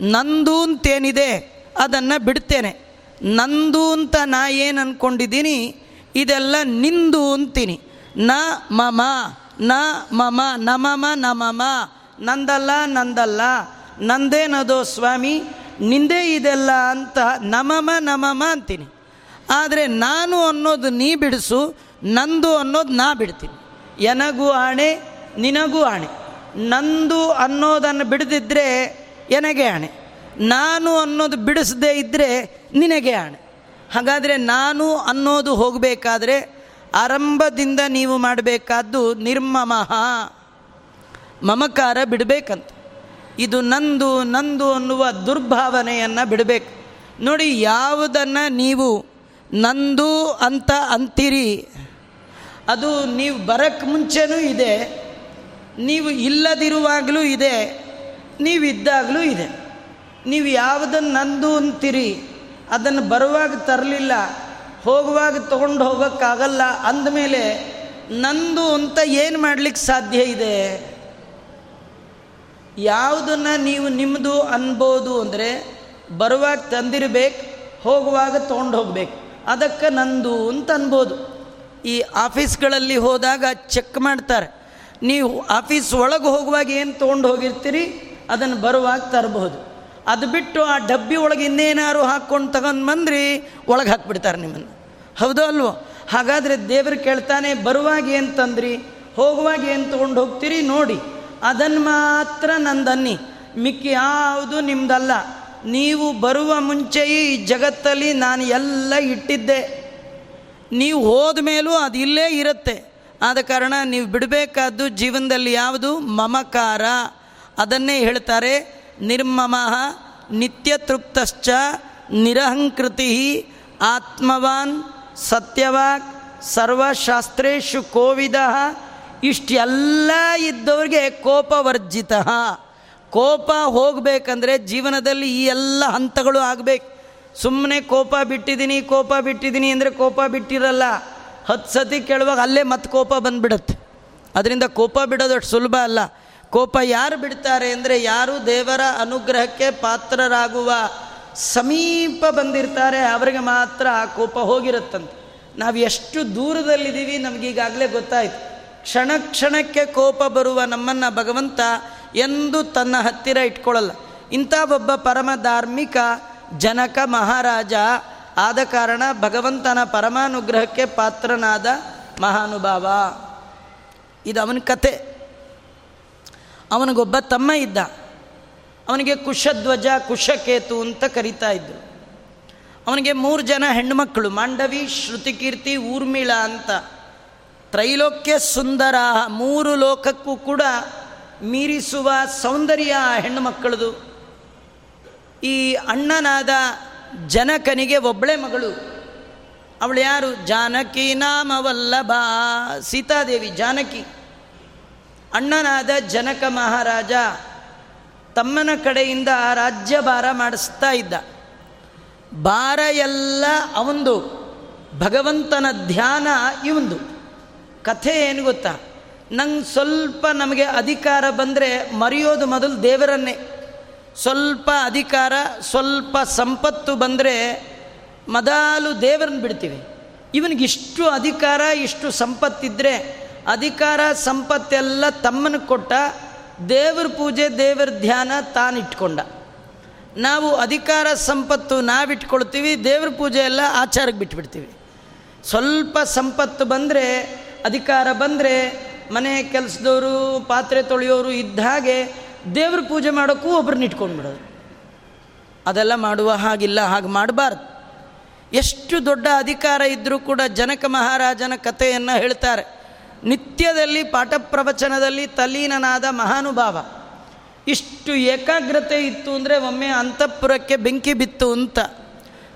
Speaker 1: ನಂದು ಅಂತೇನಿದೆ ಅದನ್ನು ಬಿಡ್ತೇನೆ. ನಂದು ಅಂತ ನಾ ಏನು ಅಂದ್ಕೊಂಡಿದ್ದೀನಿ ಇದೆಲ್ಲ ನಿಂದು ಅಂತೀನಿ. ನ ಮಮ ನ ಮಮ ನಮಮ ನಮಮ ನಂದಲ್ಲ ನಂದಲ್ಲ. ನಂದೇನದೋ ಸ್ವಾಮಿ? ನಿಂದೇ ಇದೆಲ್ಲ ಅಂತ ನಮಮ ನಮಮ ಅಂತೀನಿ. ಆದರೆ ನಾನು ಅನ್ನೋದು ನೀ ಬಿಡಿಸು, ನಂದು ಅನ್ನೋದು ನಾ ಬಿಡ್ತೀನಿ. ಎನಗೂ ಆಣೆ, ನಿನಗೂ ಆಣೆ. ನಂದು ಅನ್ನೋದನ್ನು ಬಿಡದಿದ್ದರೆ ಎನಗೆ ಆಣೆ? ನಾನು ಅನ್ನೋದು ಬಿಡಿಸದೇ ಇದ್ದರೆ ನಿನಗೆ ಆಣೆ. ಹಾಗಾದರೆ ನಾನು ಅನ್ನೋದು ಹೋಗಬೇಕಾದ್ರೆ ಆರಂಭದಿಂದ ನೀವು ಮಾಡಬೇಕಾದ್ದು ನಿರ್ಮಮಃ. ಮಮಕಾರ ಬಿಡಬೇಕಂತ. ಇದು ನಂದು ನಂದು ಅನ್ನುವ ದುರ್ಭಾವನೆಯನ್ನು ಬಿಡಬೇಕು. ನೋಡಿ, ಯಾವುದನ್ನು ನೀವು ನಂದು ಅಂತ ಅಂತೀರಿ, ಅದು ನೀವು ಬರಕ್ಕೆ ಮುಂಚೆನೂ ಇದೆ, ನೀವು ಇಲ್ಲದಿರುವಾಗಲೂ ಇದೆ, ನೀವಿದ್ದಾಗಲೂ ಇದೆ. ನೀವು ಯಾವುದನ್ನು ನಂದು ಅಂತೀರಿ, ಅದನ್ನು ಬರುವಾಗ ತರಲಿಲ್ಲ, ಹೋಗುವಾಗ ತೊಗೊಂಡು ಹೋಗೋಕ್ಕಾಗಲ್ಲ ಅಂದಮೇಲೆ ನಂದು ಅಂತ ಏನು ಮಾಡಲಿಕ್ಕೆ ಸಾಧ್ಯ ಇದೆ? ಯಾವುದನ್ನು ನೀವು ನಿಮ್ಮದು ಅನ್ಬೋದು ಅಂದರೆ ಬರುವಾಗ ತಂದಿರಬೇಕು, ಹೋಗುವಾಗ ತೊಗೊಂಡು ಹೋಗ್ಬೇಕು. ಅದಕ್ಕೆ ನಂದು ಅಂತ ಅನ್ಬೋದು. ಈ ಆಫೀಸ್ಗಳಲ್ಲಿ ಹೋದಾಗ ಚೆಕ್ ಮಾಡ್ತಾರೆ. ನೀವು ಆಫೀಸ್ ಒಳಗೆ ಹೋಗುವಾಗ ಏನು ತೊಗೊಂಡು ಹೋಗಿರ್ತೀರಿ, ಅದನ್ನು ಬರುವಾಗ ತರಬಹುದು. ಅದು ಬಿಟ್ಟು ಆ ಡಬ್ಬಿ ಒಳಗೆ ಇನ್ನೇನಾದ್ರು ಹಾಕ್ಕೊಂಡು ತಗೊಂಡು ಬಂದ್ರಿ, ಒಳಗೆ ಹಾಕ್ಬಿಡ್ತಾರೆ ನಿಮ್ಮನ್ನು. ಹೌದೋ ಅಲ್ವೋ? ಹಾಗಾದರೆ ದೇವರು ಕೇಳ್ತಾನೆ, ಬರುವಾಗ ಏನು ತಂದ್ರಿ? ಹೋಗುವಾಗ ಏನು ತೊಗೊಂಡು ಹೋಗ್ತೀರಿ? ನೋಡಿ. ಅದನ್ನು ಮಾತ್ರ ನಂದನ್ನಿ. ಮಿಕ್ಕಿ ಯಾವುದು ನಿಮ್ದಲ್ಲ. ನೀವು ಬರುವ ಮುಂಚೆಯೇ ಈ ಜಗತ್ತಲ್ಲಿ ನಾನು ಎಲ್ಲ ಇಟ್ಟಿದ್ದೆ. ನೀವು ಹೋದ ಮೇಲೂ ಅದು ಇಲ್ಲೇ ಇರುತ್ತೆ. ಆದ ಕಾರಣ ನೀವು ಬಿಡಬೇಕಾದ್ದು ಜೀವನದಲ್ಲಿ ಯಾವುದು ಮಮಕಾರ. ಅದನ್ನೇ ಹೇಳ್ತಾರೆ ನಿರ್ಮಮ ನಿತ್ಯ ತೃಪ್ತಶ್ಚ ನಿರಹಂಕೃತಿ, ಆತ್ಮವಾನ್, ಸತ್ಯವಾಕ್ ಸರ್ವಶಾಸ್ತ್ರೇಶು ಕೋವಿದ ಇಷ್ಟೆಲ್ಲ ಇದ್ದವ್ರಿಗೆ ಕೋಪವರ್ಜಿತ. ಕೋಪ ಹೋಗಬೇಕಂದ್ರೆ ಜೀವನದಲ್ಲಿ ಈ ಎಲ್ಲ ಹಂತಗಳು ಆಗಬೇಕು. ಸುಮ್ಮನೆ ಕೋಪ ಬಿಟ್ಟಿದ್ದೀನಿ ಕೋಪ ಬಿಟ್ಟಿದ್ದೀನಿ ಅಂದರೆ ಕೋಪ ಬಿಟ್ಟಿರಲ್ಲ. ಹತ್ತು ಸತಿ ಕೇಳುವಾಗ ಅಲ್ಲೇ ಮತ್ತೆ ಕೋಪ ಬಂದುಬಿಡುತ್ತೆ. ಅದರಿಂದ ಕೋಪ ಬಿಡೋದಷ್ಟು ಸುಲಭ ಅಲ್ಲ. ಕೋಪ ಯಾರು ಬಿಡ್ತಾರೆ ಅಂದರೆ ಯಾರು ದೇವರ ಅನುಗ್ರಹಕ್ಕೆ ಪಾತ್ರರಾಗುವ ಸಮೀಪ ಬಂದಿರ್ತಾರೆ, ಅವರಿಗೆ ಮಾತ್ರ ಆ ಕೋಪ ಹೋಗಿರುತ್ತಂತೆ. ನಾವು ಎಷ್ಟು ದೂರದಲ್ಲಿದ್ದೀವಿ ನಮಗೀಗಾಗಲೇ ಗೊತ್ತಾಯಿತು. ಕ್ಷಣ ಕ್ಷಣಕ್ಕೆ ಕೋಪ ಬರುವ ನಮ್ಮನ್ನು ಭಗವಂತ ಎಂದು ತನ್ನ ಹತ್ತಿರ ಇಟ್ಕೊಳ್ಳಲ್ಲ. ಇಂಥ ಒಬ್ಬ ಪರಮ ಧಾರ್ಮಿಕ ಜನಕ ಮಹಾರಾಜ ಆದ ಕಾರಣ ಭಗವಂತನ ಪರಮಾನುಗ್ರಹಕ್ಕೆ ಪಾತ್ರನಾದ ಮಹಾನುಭಾವ. ಇದು ಅವನ ಕತೆ. ಅವನಿಗೊಬ್ಬ ತಮ್ಮ ಇದ್ದ. ಅವನಿಗೆ ಕುಶಧ್ವಜ, ಕುಶಕೇತು ಅಂತ ಕರೀತಾ ಇದ್ದರು ಅವನಿಗೆ ಮೂರು ಜನ ಹೆಣ್ಣುಮಕ್ಕಳು, ಮಾಂಡವಿ, ಶ್ರುತಿಕೀರ್ತಿ, ಊರ್ಮಿಳ ಅಂತ. ತ್ರೈಲೋಕ್ಯ ಸುಂದರ, ಮೂರು ಲೋಕಕ್ಕೂ ಕೂಡ ಮೀರಿಸುವ ಸೌಂದರ್ಯ ಹೆಣ್ಣು ಮಕ್ಕಳದು ಈ ಅಣ್ಣನಾದ ಜನಕನಿಗೆ ಒಬ್ಬಳೆ ಮಗಳು. ಅವಳು ಯಾರು? ಜಾನಕಿ ನಾಮವಲ್ಲಭ, ಸೀತಾದೇವಿ, ಜಾನಕಿ. ಅಣ್ಣನಾದ ಜನಕ ಮಹಾರಾಜ ತಮ್ಮನ ಕಡೆಯಿಂದ ರಾಜ್ಯಭಾರ ಮಾಡಿಸ್ತಾ ಇದ್ದ. ಭಾರ ಎಲ್ಲ ಅವಂದು, ಭಗವಂತನ ಧ್ಯಾನ ಇವಂದು. ಕಥೆ ಏನು ಗೊತ್ತಾ? ನಂಗೆ ಸ್ವಲ್ಪ ನಮಗೆ ಅಧಿಕಾರ ಬಂದರೆ ಮರೆಯೋದು ಮೊದಲು ದೇವರನ್ನೇ. ಸ್ವಲ್ಪ ಅಧಿಕಾರ, ಸ್ವಲ್ಪ ಸಂಪತ್ತು ಬಂದರೆ ಮೊದಲು ದೇವರನ್ನ ಬಿಡ್ತೀವಿ. ಇವನಿಗಿಷ್ಟು ಅಧಿಕಾರ, ಇಷ್ಟು ಸಂಪತ್ತಿದ್ದರೆ ಅಧಿಕಾರ ಸಂಪತ್ತೆಲ್ಲ ತಮ್ಮನ ಕೊಟ್ಟ ದೇವ್ರ ಪೂಜೆ, ದೇವರ ಧ್ಯಾನ ತಾನಿಟ್ಕೊಂಡ. ನಾವು ಅಧಿಕಾರ, ಸಂಪತ್ತು ನಾವಿಟ್ಕೊಳ್ತೀವಿ, ದೇವ್ರ ಪೂಜೆ ಎಲ್ಲ ಆಚಾರಕ್ಕೆ ಬಿಟ್ಬಿಡ್ತೀವಿ. ಸ್ವಲ್ಪ ಸಂಪತ್ತು ಬಂದರೆ, ಅಧಿಕಾರ ಬಂದರೆ, ಮನೆ ಕೆಲಸದವರು, ಪಾತ್ರೆ ತೊಳೆಯೋರು ಇದ್ದ ಹಾಗೆ ದೇವ್ರ ಪೂಜೆ ಮಾಡೋಕ್ಕೂ ಒಬ್ರನ್ನ ಇಟ್ಕೊಂಡ್ಬಿಡೋದು ಅದೆಲ್ಲ ಮಾಡುವ ಹಾಗಿಲ್ಲ, ಹಾಗೆ ಮಾಡಬಾರ್ದು. ಎಷ್ಟು ದೊಡ್ಡ ಅಧಿಕಾರ ಇದ್ದರೂ ಕೂಡ ಜನಕ ಮಹಾರಾಜನ ಕಥೆಯನ್ನು ಹೇಳ್ತಾರೆ. ನಿತ್ಯದಲ್ಲಿ ಪಾಠ ಪ್ರವಚನದಲ್ಲಿ ತಲ್ಲೀನನಾದ ಮಹಾನುಭಾವ. ಇಷ್ಟು ಏಕಾಗ್ರತೆ ಇತ್ತು ಅಂದರೆ ಒಮ್ಮೆ ಅಂತಃಪುರಕ್ಕೆ ಬೆಂಕಿ ಬಿತ್ತು ಅಂತ.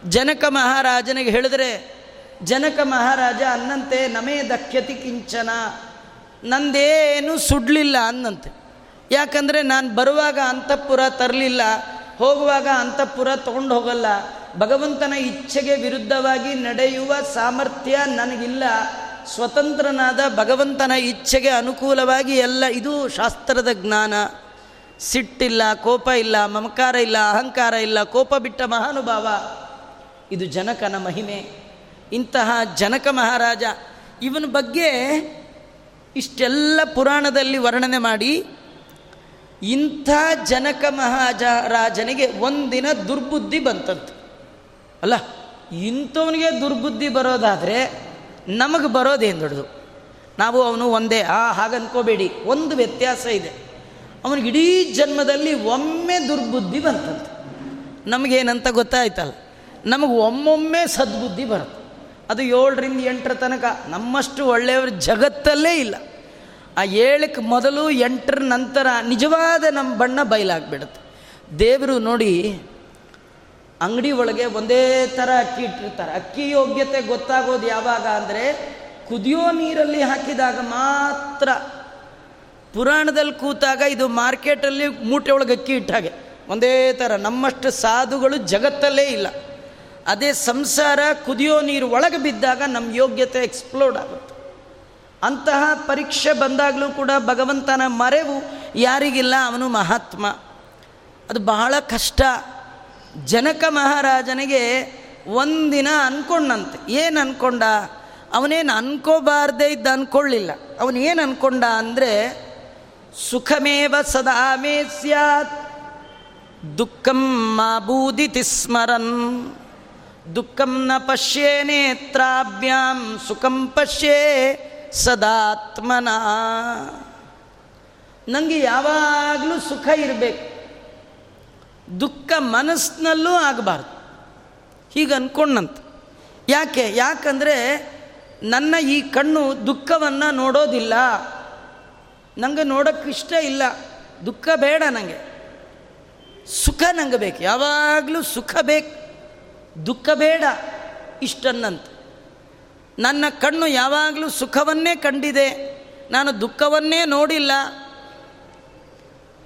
Speaker 1: ಜನಕ ಮಹಾರಾಜನಿಗೆ ಹೇಳಿದ್ರೆ, ಜನಕ ಮಹಾರಾಜ ಅನ್ನಂತೆ, ನಮೇ ದಖ್ಯತಿ ಕಿಂಚನ, ನಂದೇನು ಸುಡಲಿಲ್ಲ ಅನ್ನಂತೆ. ಯಾಕಂದರೆ ನಾನು ಬರುವಾಗ ಅಂತಃಪುರ ತರಲಿಲ್ಲ, ಹೋಗುವಾಗ ಅಂತಃಪುರ ತೊಗೊಂಡು ಹೋಗಲ್ಲ. ಭಗವಂತನ ಇಚ್ಛೆಗೆ ವಿರುದ್ಧವಾಗಿ ನಡೆಯುವ ಸಾಮರ್ಥ್ಯ ನನಗಿಲ್ಲ. ಸ್ವತಂತ್ರನಾದ ಭಗವಂತನ ಇಚ್ಛೆಗೆ ಅನುಕೂಲವಾಗಿ ಎಲ್ಲ, ಇದು ಶಾಸ್ತ್ರದ ಜ್ಞಾನ. ಸಿಟ್ಟಿಲ್ಲ, ಕೋಪ ಇಲ್ಲ, ಮಮಕಾರ ಇಲ್ಲ, ಅಹಂಕಾರ ಇಲ್ಲ, ಕೋಪ ಬಿಟ್ಟ ಮಹಾನುಭಾವ. ಇದು ಜನಕನ ಮಹಿಮೆ. ಇಂತಹ ಜನಕ ಮಹಾರಾಜ, ಇವನ ಬಗ್ಗೆ ಇಷ್ಟೆಲ್ಲ ಪುರಾಣದಲ್ಲಿ ವರ್ಣನೆ ಮಾಡಿ, ಇಂಥ ಜನಕ ಮಹಾಜ ರಾಜನಿಗೆ ಒಂದಿನ ದುರ್ಬುದ್ಧಿ ಬಂತಂತೆ. ಅಲ್ಲ, ಇಂಥವನಿಗೆ ದುರ್ಬುದ್ಧಿ ಬರೋದಾದರೆ ನಮಗೆ ಬರೋದೇನು ದೊಡ್ಡದು? ನಾವು ಅವನು ಒಂದೇ. ಆ ಹಾಗನ್ಕೋಬೇಡಿ ಒಂದು ವ್ಯತ್ಯಾಸ ಇದೆ. ಅವನಿಗೆ ಇಡೀ ಜನ್ಮದಲ್ಲಿ ಒಮ್ಮೆ ದುರ್ಬುದ್ಧಿ ಬಂತಂತೆ ನಮಗೇನಂತ ಗೊತ್ತಾಯ್ತಲ್ಲ? ನಮಗೆ ಒಮ್ಮೊಮ್ಮೆ ಸದ್ಬುದ್ಧಿ ಬರುತ್ತೆ. ಅದು ಏಳರಿಂದ ಎಂಟರ ತನಕ. ನಮ್ಮಷ್ಟು ಒಳ್ಳೆಯವರು ಜಗತ್ತಲ್ಲೇ ಇಲ್ಲ. ಆ ಏಳಕ್ಕೆ ಮೊದಲು ಎಂಟರ ನಂತರ ನಿಜವಾದ ನಮ್ಮ ಬಣ್ಣ ಬಯಲಾಗ್ಬಿಡುತ್ತೆ. ದೇವರು ನೋಡಿ ಅಂಗಡಿ ಒಳಗೆ ಒಂದೇ ಥರ ಅಕ್ಕಿ ಇಟ್ಟಿರ್ತಾರೆ. ಅಕ್ಕಿ ಯೋಗ್ಯತೆ ಗೊತ್ತಾಗೋದು ಯಾವಾಗ ಅಂದರೆ ಕುದಿಯೋ ನೀರಲ್ಲಿ ಹಾಕಿದಾಗ ಮಾತ್ರ. ಪುರಾಣದಲ್ಲಿ ಕೂತಾಗ ಇದು ಮಾರ್ಕೆಟಲ್ಲಿ ಮೂಟೆ ಒಳಗೆ ಅಕ್ಕಿ ಇಟ್ಟ ಹಾಗೆ. ಒಂದೇ ಥರ ನಮ್ಮಷ್ಟು ಸಾಧುಗಳು ಜಗತ್ತಲ್ಲೇ ಇಲ್ಲ. ಅದೇ ಸಂಸಾರ ಕುದಿಯೋ ನೀರು ಒಳಗೆ ಬಿದ್ದಾಗ ನಮ್ಮ ಯೋಗ್ಯತೆ ಎಕ್ಸ್ಪ್ಲೋಡ್ ಆಗುತ್ತೆ. ಅಂತಹ ಪರೀಕ್ಷೆ ಬಂದಾಗಲೂ ಕೂಡ ಭಗವಂತನ ಮರೆವು ಯಾರಿಗಿಲ್ಲ, ಅವನು ಮಹಾತ್ಮ. ಅದು ಬಹಳ ಕಷ್ಟ. ಜನಕ ಮಹಾರಾಜನಿಗೆ ಒಂದಿನ ಅನ್ಕೊಂಡಂತೆ. ಏನು ಅನ್ಕೊಂಡ? ಅವನೇನು ಅನ್ಕೋಬಾರ್ದೇ ಇದ್ದ ಅನ್ಕೊಳ್ಳಿಲ್ಲ. ಅವನೇನು ಅಂದ್ಕೊಂಡ ಅಂದರೆ, ಸುಖಮೇವ ಸದಾ ಮೇ ಸ್ಯಾತ್, ದುಃಖಂ ಮಾ ಬೂದಿತಿ ಸ್ಮರನ್, ದುಃಖಂ ನ ಪಶ್ಯೇ ನೇತ್ರಾಭ್ಯಾಂ, ಸುಖಂ ಪಶ್ಯೇ ಸದಾತ್ಮನ. ನನಗೆ ಯಾವಾಗಲೂ ಸುಖ ಇರಬೇಕು. ದುಃಖ ಮನಸ್ಸಿನಲ್ಲೂ ಆಗಬಾರ್ದು. ಹೀಗೆ ಅಂದ್ಕೊಂಡಂತ ಯಾಕೆ? ಯಾಕಂದರೆ ನನ್ನ ಈ ಕಣ್ಣು ದುಃಖವನ್ನು ನೋಡೋದಿಲ್ಲ. ನನಗೆ ನೋಡೋಕ್ಕೆ ಇಷ್ಟ ಇಲ್ಲ. ದುಃಖ ಬೇಡ ನನಗೆ ಸುಖ ನಂಗೆ ಬೇಕು. ಯಾವಾಗಲೂ ಸುಖ ಬೇಕು. ದುಃಖ ಬೇಡ ಇಷ್ಟನ್ನಂತ. ನನ್ನ ಕಣ್ಣು ಯಾವಾಗಲೂ ಸುಖವನ್ನೇ ಕಂಡಿದೆ. ನಾನು ದುಃಖವನ್ನೇ ನೋಡಿಲ್ಲ.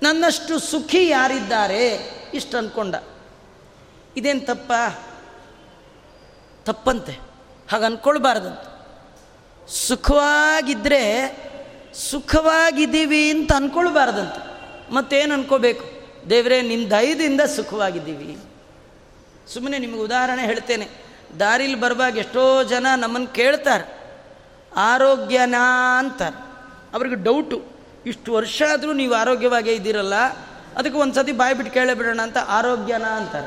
Speaker 1: ನನ್ನಷ್ಟು ಸುಖಿ ಯಾರಿದ್ದಾರೆ? ಇಷ್ಟು ಅಂದ್ಕೊಂಡ ಇದೇನು ತಪ್ಪ? ತಪ್ಪಂತೆ. ಹಾಗೆ ಅಂದ್ಕೊಳ್ಬಾರ್ದಂತ ಸುಖವಾಗಿದ್ದರೆ ಸುಖವಾಗಿದ್ದೀವಿ ಅಂತ ಅಂದ್ಕೊಳ್ಬಾರ್ದಂತ ಮತ್ತೇನು ಅನ್ಕೋಬೇಕು? ದೇವರೇ ನಿಮ್ಮ ದಯದಿಂದ ಸುಖವಾಗಿದ್ದೀವಿ. ಸುಮ್ಮನೆ ನಿಮಗೆ ಉದಾಹರಣೆ ಹೇಳ್ತೇನೆ. ದಾರಿಲಿ ಬರುವಾಗ ಎಷ್ಟೋ ಜನ ನಮ್ಮನ್ನು ಕೇಳ್ತಾರೆ. ಆರೋಗ್ಯನಾ ಅಂತಾರೆ. ಅವ್ರಿಗೆ ಡೌಟು. ಇಷ್ಟು ವರ್ಷ ಆದರೂ ನೀವು ಆರೋಗ್ಯವಾಗೇ ಇದ್ದೀರಲ್ಲ. ಅದಕ್ಕೆ ಒಂದು ಸತಿ ಬಾಯಿ ಬಿಟ್ಟು ಕೇಳೇ ಬಿಡೋಣ ಅಂತ ಆರೋಗ್ಯನ ಅಂತಾರೆ.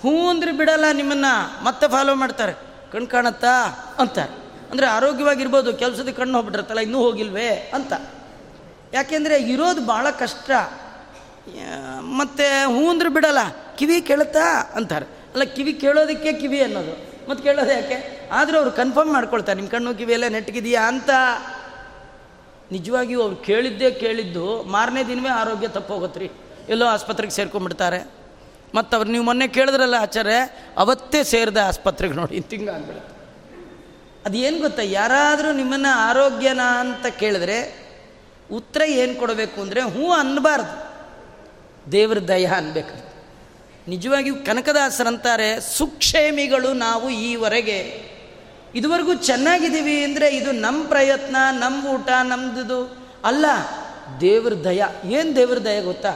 Speaker 1: ಹ್ಞೂ ಅಂದ್ರೆ ಬಿಡಲ್ಲ ನಿಮ್ಮನ್ನು, ಮತ್ತೆ ಫಾಲೋ ಮಾಡ್ತಾರೆ. ಕಣ್ ಕಾಣತ್ತಾ? ಅಂತಾರೆ. ಅಂದರೆ ಆರೋಗ್ಯವಾಗಿರ್ಬೋದು, ಕೆಲಸದ ಕಣ್ಣು ಹೋಗ್ಬಿಟ್ಟಿರ್ತಲ್ಲ ಇನ್ನೂ ಹೋಗಿಲ್ವೇ? ಅಂತ. ಯಾಕೆಂದರೆ ಇರೋದು ಭಾಳ ಕಷ್ಟ. ಮತ್ತು ಹ್ಞೂ ಅಂದ್ರೆ ಬಿಡಲ್ಲ, ಕಿವಿ ಕೇಳುತ್ತಾ? ಅಂತಾರೆ. ಅಲ್ಲ, ಕಿವಿ ಕೇಳೋದಕ್ಕೆ ಕಿವಿ ಅನ್ನೋದು. ಮತ್ತು ಕೇಳೋದು ಯಾಕೆ? ಆದರೂ ಅವ್ರು ಕನ್ಫರ್ಮ್ ಮಾಡ್ಕೊಳ್ತಾರೆ ನಿಮ್ಮ ಕಣ್ಣು ಕಿವಿ ಎಲ್ಲ ನೆಟ್ಟಗಿದೆಯಾ ಅಂತ. ನಿಜವಾಗಿಯೂ ಅವ್ರು ಕೇಳಿದ್ದೇ ಕೇಳಿದ್ದು, ಮಾರನೇ ದಿನವೇ ಆರೋಗ್ಯ ತಪ್ಪೋಗತ್ರಿ. ಎಲ್ಲೋ ಆಸ್ಪತ್ರೆಗೆ ಸೇರ್ಕೊಂಡ್ಬಿಡ್ತಾರೆ. ಮತ್ತು ಅವ್ರು ನೀವು ಮೊನ್ನೆ ಕೇಳಿದ್ರಲ್ಲ ಆಚಾರ್ಯ, ಅವತ್ತೇ ಸೇರಿದೆ ಆಸ್ಪತ್ರೆಗೆ ನೋಡಿ ತಿಂಗ ಅಂದ್ಬಿಡುತ್ತೆ ಅದು ಏನು ಗೊತ್ತಾ, ಯಾರಾದರೂ ನಿಮ್ಮನ್ನು ಆರೋಗ್ಯನಾ ಅಂತ ಕೇಳಿದ್ರೆ, ಉತ್ತರ ಏನು ಕೊಡಬೇಕು ಅಂದರೆ, ಹ್ಞೂ ಅನ್ನಬಾರ್ದು ದೇವ್ರ ದಯ ಅನ್ಬೇಕು ನಿಜವಾಗಿಯೂ ಕನಕದಾಸರಂತಾರೆ, ಸುಕ್ಷೇಮಿಗಳು ನಾವು ಈವರೆಗೆ. ಇದುವರೆಗೂ ಚೆನ್ನಾಗಿದ್ದೀವಿ ಅಂದರೆ ಇದು ನಮ್ಮ ಪ್ರಯತ್ನ ನಮ್ಮ ಊಟ ನಮ್ಮದು ಅಲ್ಲ, ದೇವ್ರ ದಯ. ಏನು ದೇವ್ರ ದಯ ಗೊತ್ತಾ?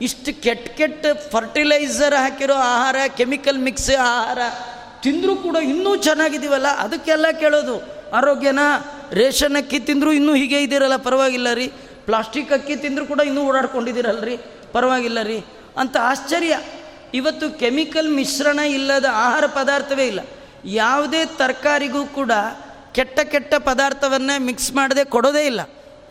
Speaker 1: ಇಷ್ಟು ಕೆಟ್ಟ ಕೆಟ್ಟ ಫರ್ಟಿಲೈಸರ್ ಹಾಕಿರೋ ಆಹಾರ ಕೆಮಿಕಲ್ ಮಿಕ್ಸ್ ಆಹಾರ ತಿಂದರೂ ಕೂಡ ಇನ್ನೂ ಚೆನ್ನಾಗಿದ್ದೀವಲ್ಲ? ಅದಕ್ಕೆಲ್ಲ ಕೇಳೋದು. ಆರೋಗ್ಯನ, ರೇಷನ್ ಅಕ್ಕಿ ತಿಂದರೂ ಇನ್ನೂ ಹೀಗೆ ಇದ್ದೀರಲ್ಲ? ಪರವಾಗಿಲ್ಲ ರೀ. ಪ್ಲಾಸ್ಟಿಕ್ ಅಕ್ಕಿ ತಿಂದರೂ ಕೂಡ ಇನ್ನೂ ಓಡಾಡ್ಕೊಂಡಿದ್ದೀರಲ್ಲ ರೀ? ಪರವಾಗಿಲ್ಲ ರೀ. ಅಂತ ಆಶ್ಚರ್ಯ. ಇವತ್ತು ಕೆಮಿಕಲ್ ಮಿಶ್ರಣ ಇಲ್ಲದ ಆಹಾರ ಪದಾರ್ಥವೇ ಇಲ್ಲ. ಯಾವುದೇ ತರಕಾರಿಗೂ ಕೂಡ ಕೆಟ್ಟ ಕೆಟ್ಟ ಪದಾರ್ಥವನ್ನೇ ಮಿಕ್ಸ್ ಮಾಡದೆ ಕೊಡೋದೇ ಇಲ್ಲ.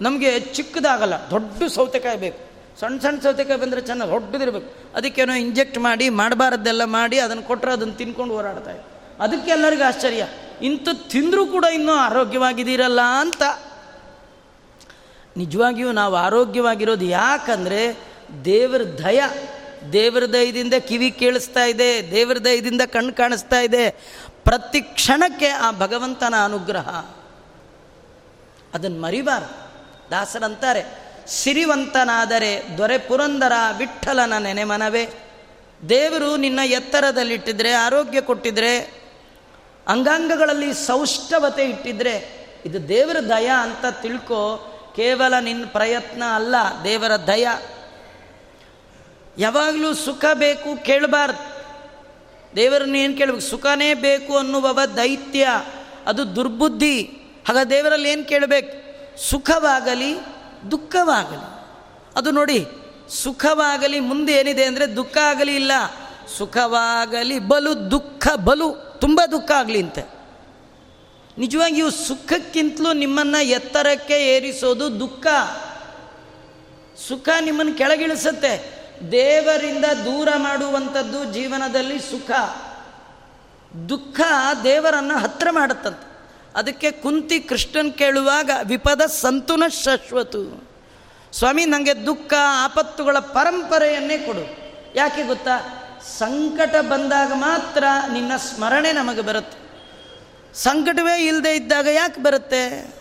Speaker 1: ನಮಗೆ ಚಿಕ್ಕದಾಗಲ್ಲ, ದೊಡ್ಡ ಸೌತೆಕಾಯಿ ಬೇಕು. ಸಣ್ಣ ಸಣ್ಣ ಸೌತೆಕಾಯಿ ಬಂದರೆ ಚೆನ್ನಾಗಿ ದೊಡ್ಡದಿರಬೇಕು. ಅದಕ್ಕೇನೋ ಇಂಜೆಕ್ಟ್ ಮಾಡಿ ಮಾಡಬಾರದ್ದೆಲ್ಲ ಮಾಡಿ, ಅದನ್ನು ಕೊಟ್ಟರೆ ಅದನ್ನು ತಿನ್ಕೊಂಡು ಹೋರಾಡ್ತಾರೆ ಅದಕ್ಕೆ ಎಲ್ಲರಿಗೂ ಆಶ್ಚರ್ಯ. ಇಂಥ ತಿಂದರೂ ಕೂಡ ಇನ್ನೂ ಆರೋಗ್ಯವಾಗಿದ್ದೀರಲ್ಲ ಅಂತ. ನಿಜವಾಗಿಯೂ ನಾವು ಆರೋಗ್ಯವಾಗಿರೋದು ಯಾಕಂದರೆ ದೇವರ ದಯ, ದೇವರ ದಯದಿಂದ ಕಿವಿ ಕೇಳಿಸ್ತಾ ಇದೆ, ದೇವರ ದಯದಿಂದ ಕಣ್ಣು ಕಾಣಿಸ್ತಾ ಇದೆ. ಪ್ರತಿ ಕ್ಷಣಕ್ಕೆ ಆ ಭಗವಂತನ ಅನುಗ್ರಹ. ಅದನ್ನು ಮರಿಬಾರ ದಾಸರಂತಾರೆ, ಸಿರಿವಂತನಾದರೆ ದೊರೆ ಪುರಂದರ ವಿಠಲನ ನೆನೆ ಮನವೇ ದೇವರು ನಿನ್ನ ಎತ್ತರದಲ್ಲಿಟ್ಟಿದ್ರೆ, ಆರೋಗ್ಯ ಕೊಟ್ಟಿದ್ರೆ, ಅಂಗಾಂಗಗಳಲ್ಲಿ ಸೌಷ್ಠವತೆ ಇಟ್ಟಿದ್ರೆ, ಇದು ದೇವರ ದಯ ಅಂತ ತಿಳ್ಕೊ, ಕೇವಲ ನಿನ್ನ ಪ್ರಯತ್ನ ಅಲ್ಲ, ದೇವರ ದಯ. ಯಾವಾಗಲೂ ಸುಖ ಬೇಕು, ಕೇಳಬಾರ್ದು. ದೇವರನ್ನ ಏನು ಕೇಳಬೇಕು, ಸುಖನೇ ಬೇಕು ಅನ್ನುವವ ದೈತ್ಯ, ಅದು ದುರ್ಬುದ್ಧಿ. ಹಾಗ ದೇವರಲ್ಲಿ ಏನು ಕೇಳಬೇಕು? ಸುಖವಾಗಲಿ, ದುಃಖವಾಗಲಿ. ಅದು ನೋಡಿ, ಸುಖವಾಗಲಿ ಮುಂದೆ ಏನಿದೆ ಅಂದರೆ ದುಃಖ ಆಗಲಿ ಇಲ್ಲ. ಸುಖವಾಗಲಿ ಬಲು, ದುಃಖ ಬಲು, ತುಂಬ ದುಃಖ ಆಗಲಿ ಅಂತೆ. ನಿಜವಾಗಿಯೂ ಸುಖಕ್ಕಿಂತಲೂ ನಿಮ್ಮನ್ನು ಎತ್ತರಕ್ಕೆ ಏರಿಸೋದು ದುಃಖ. ಸುಖ ನಿಮ್ಮನ್ನು ಕೆಳಗಿಳಿಸುತ್ತೆ. ದೇವರಿಂದ ದೂರ ಮಾಡುವಂಥದ್ದು ಜೀವನದಲ್ಲಿ ಸುಖ. ದುಃಖ ದೇವರನ್ನು ಹತ್ರ ಮಾಡುತ್ತಂತೆ. ಅದಕ್ಕೆ ಕುಂತಿ ಕೃಷ್ಣನ್ ಕೇಳುವಾಗ ವಿಪದ ಸಂತುನ ಶಾಶ್ವತು. ಸ್ವಾಮಿ ನನಗೆ ದುಃಖ, ಆಪತ್ತುಗಳ ಪರಂಪರೆಯನ್ನೇ ಕೊಡು. ಯಾಕೆ ಗೊತ್ತಾ? ಸಂಕಟ ಬಂದಾಗ ಮಾತ್ರ ನಿನ್ನ ಸ್ಮರಣೆ ನಮಗೆ ಬರುತ್ತೆ. ಸಂಕಟವೇ ಇಲ್ಲದೆ ಇದ್ದಾಗ ಯಾಕೆ ಬರುತ್ತೆ?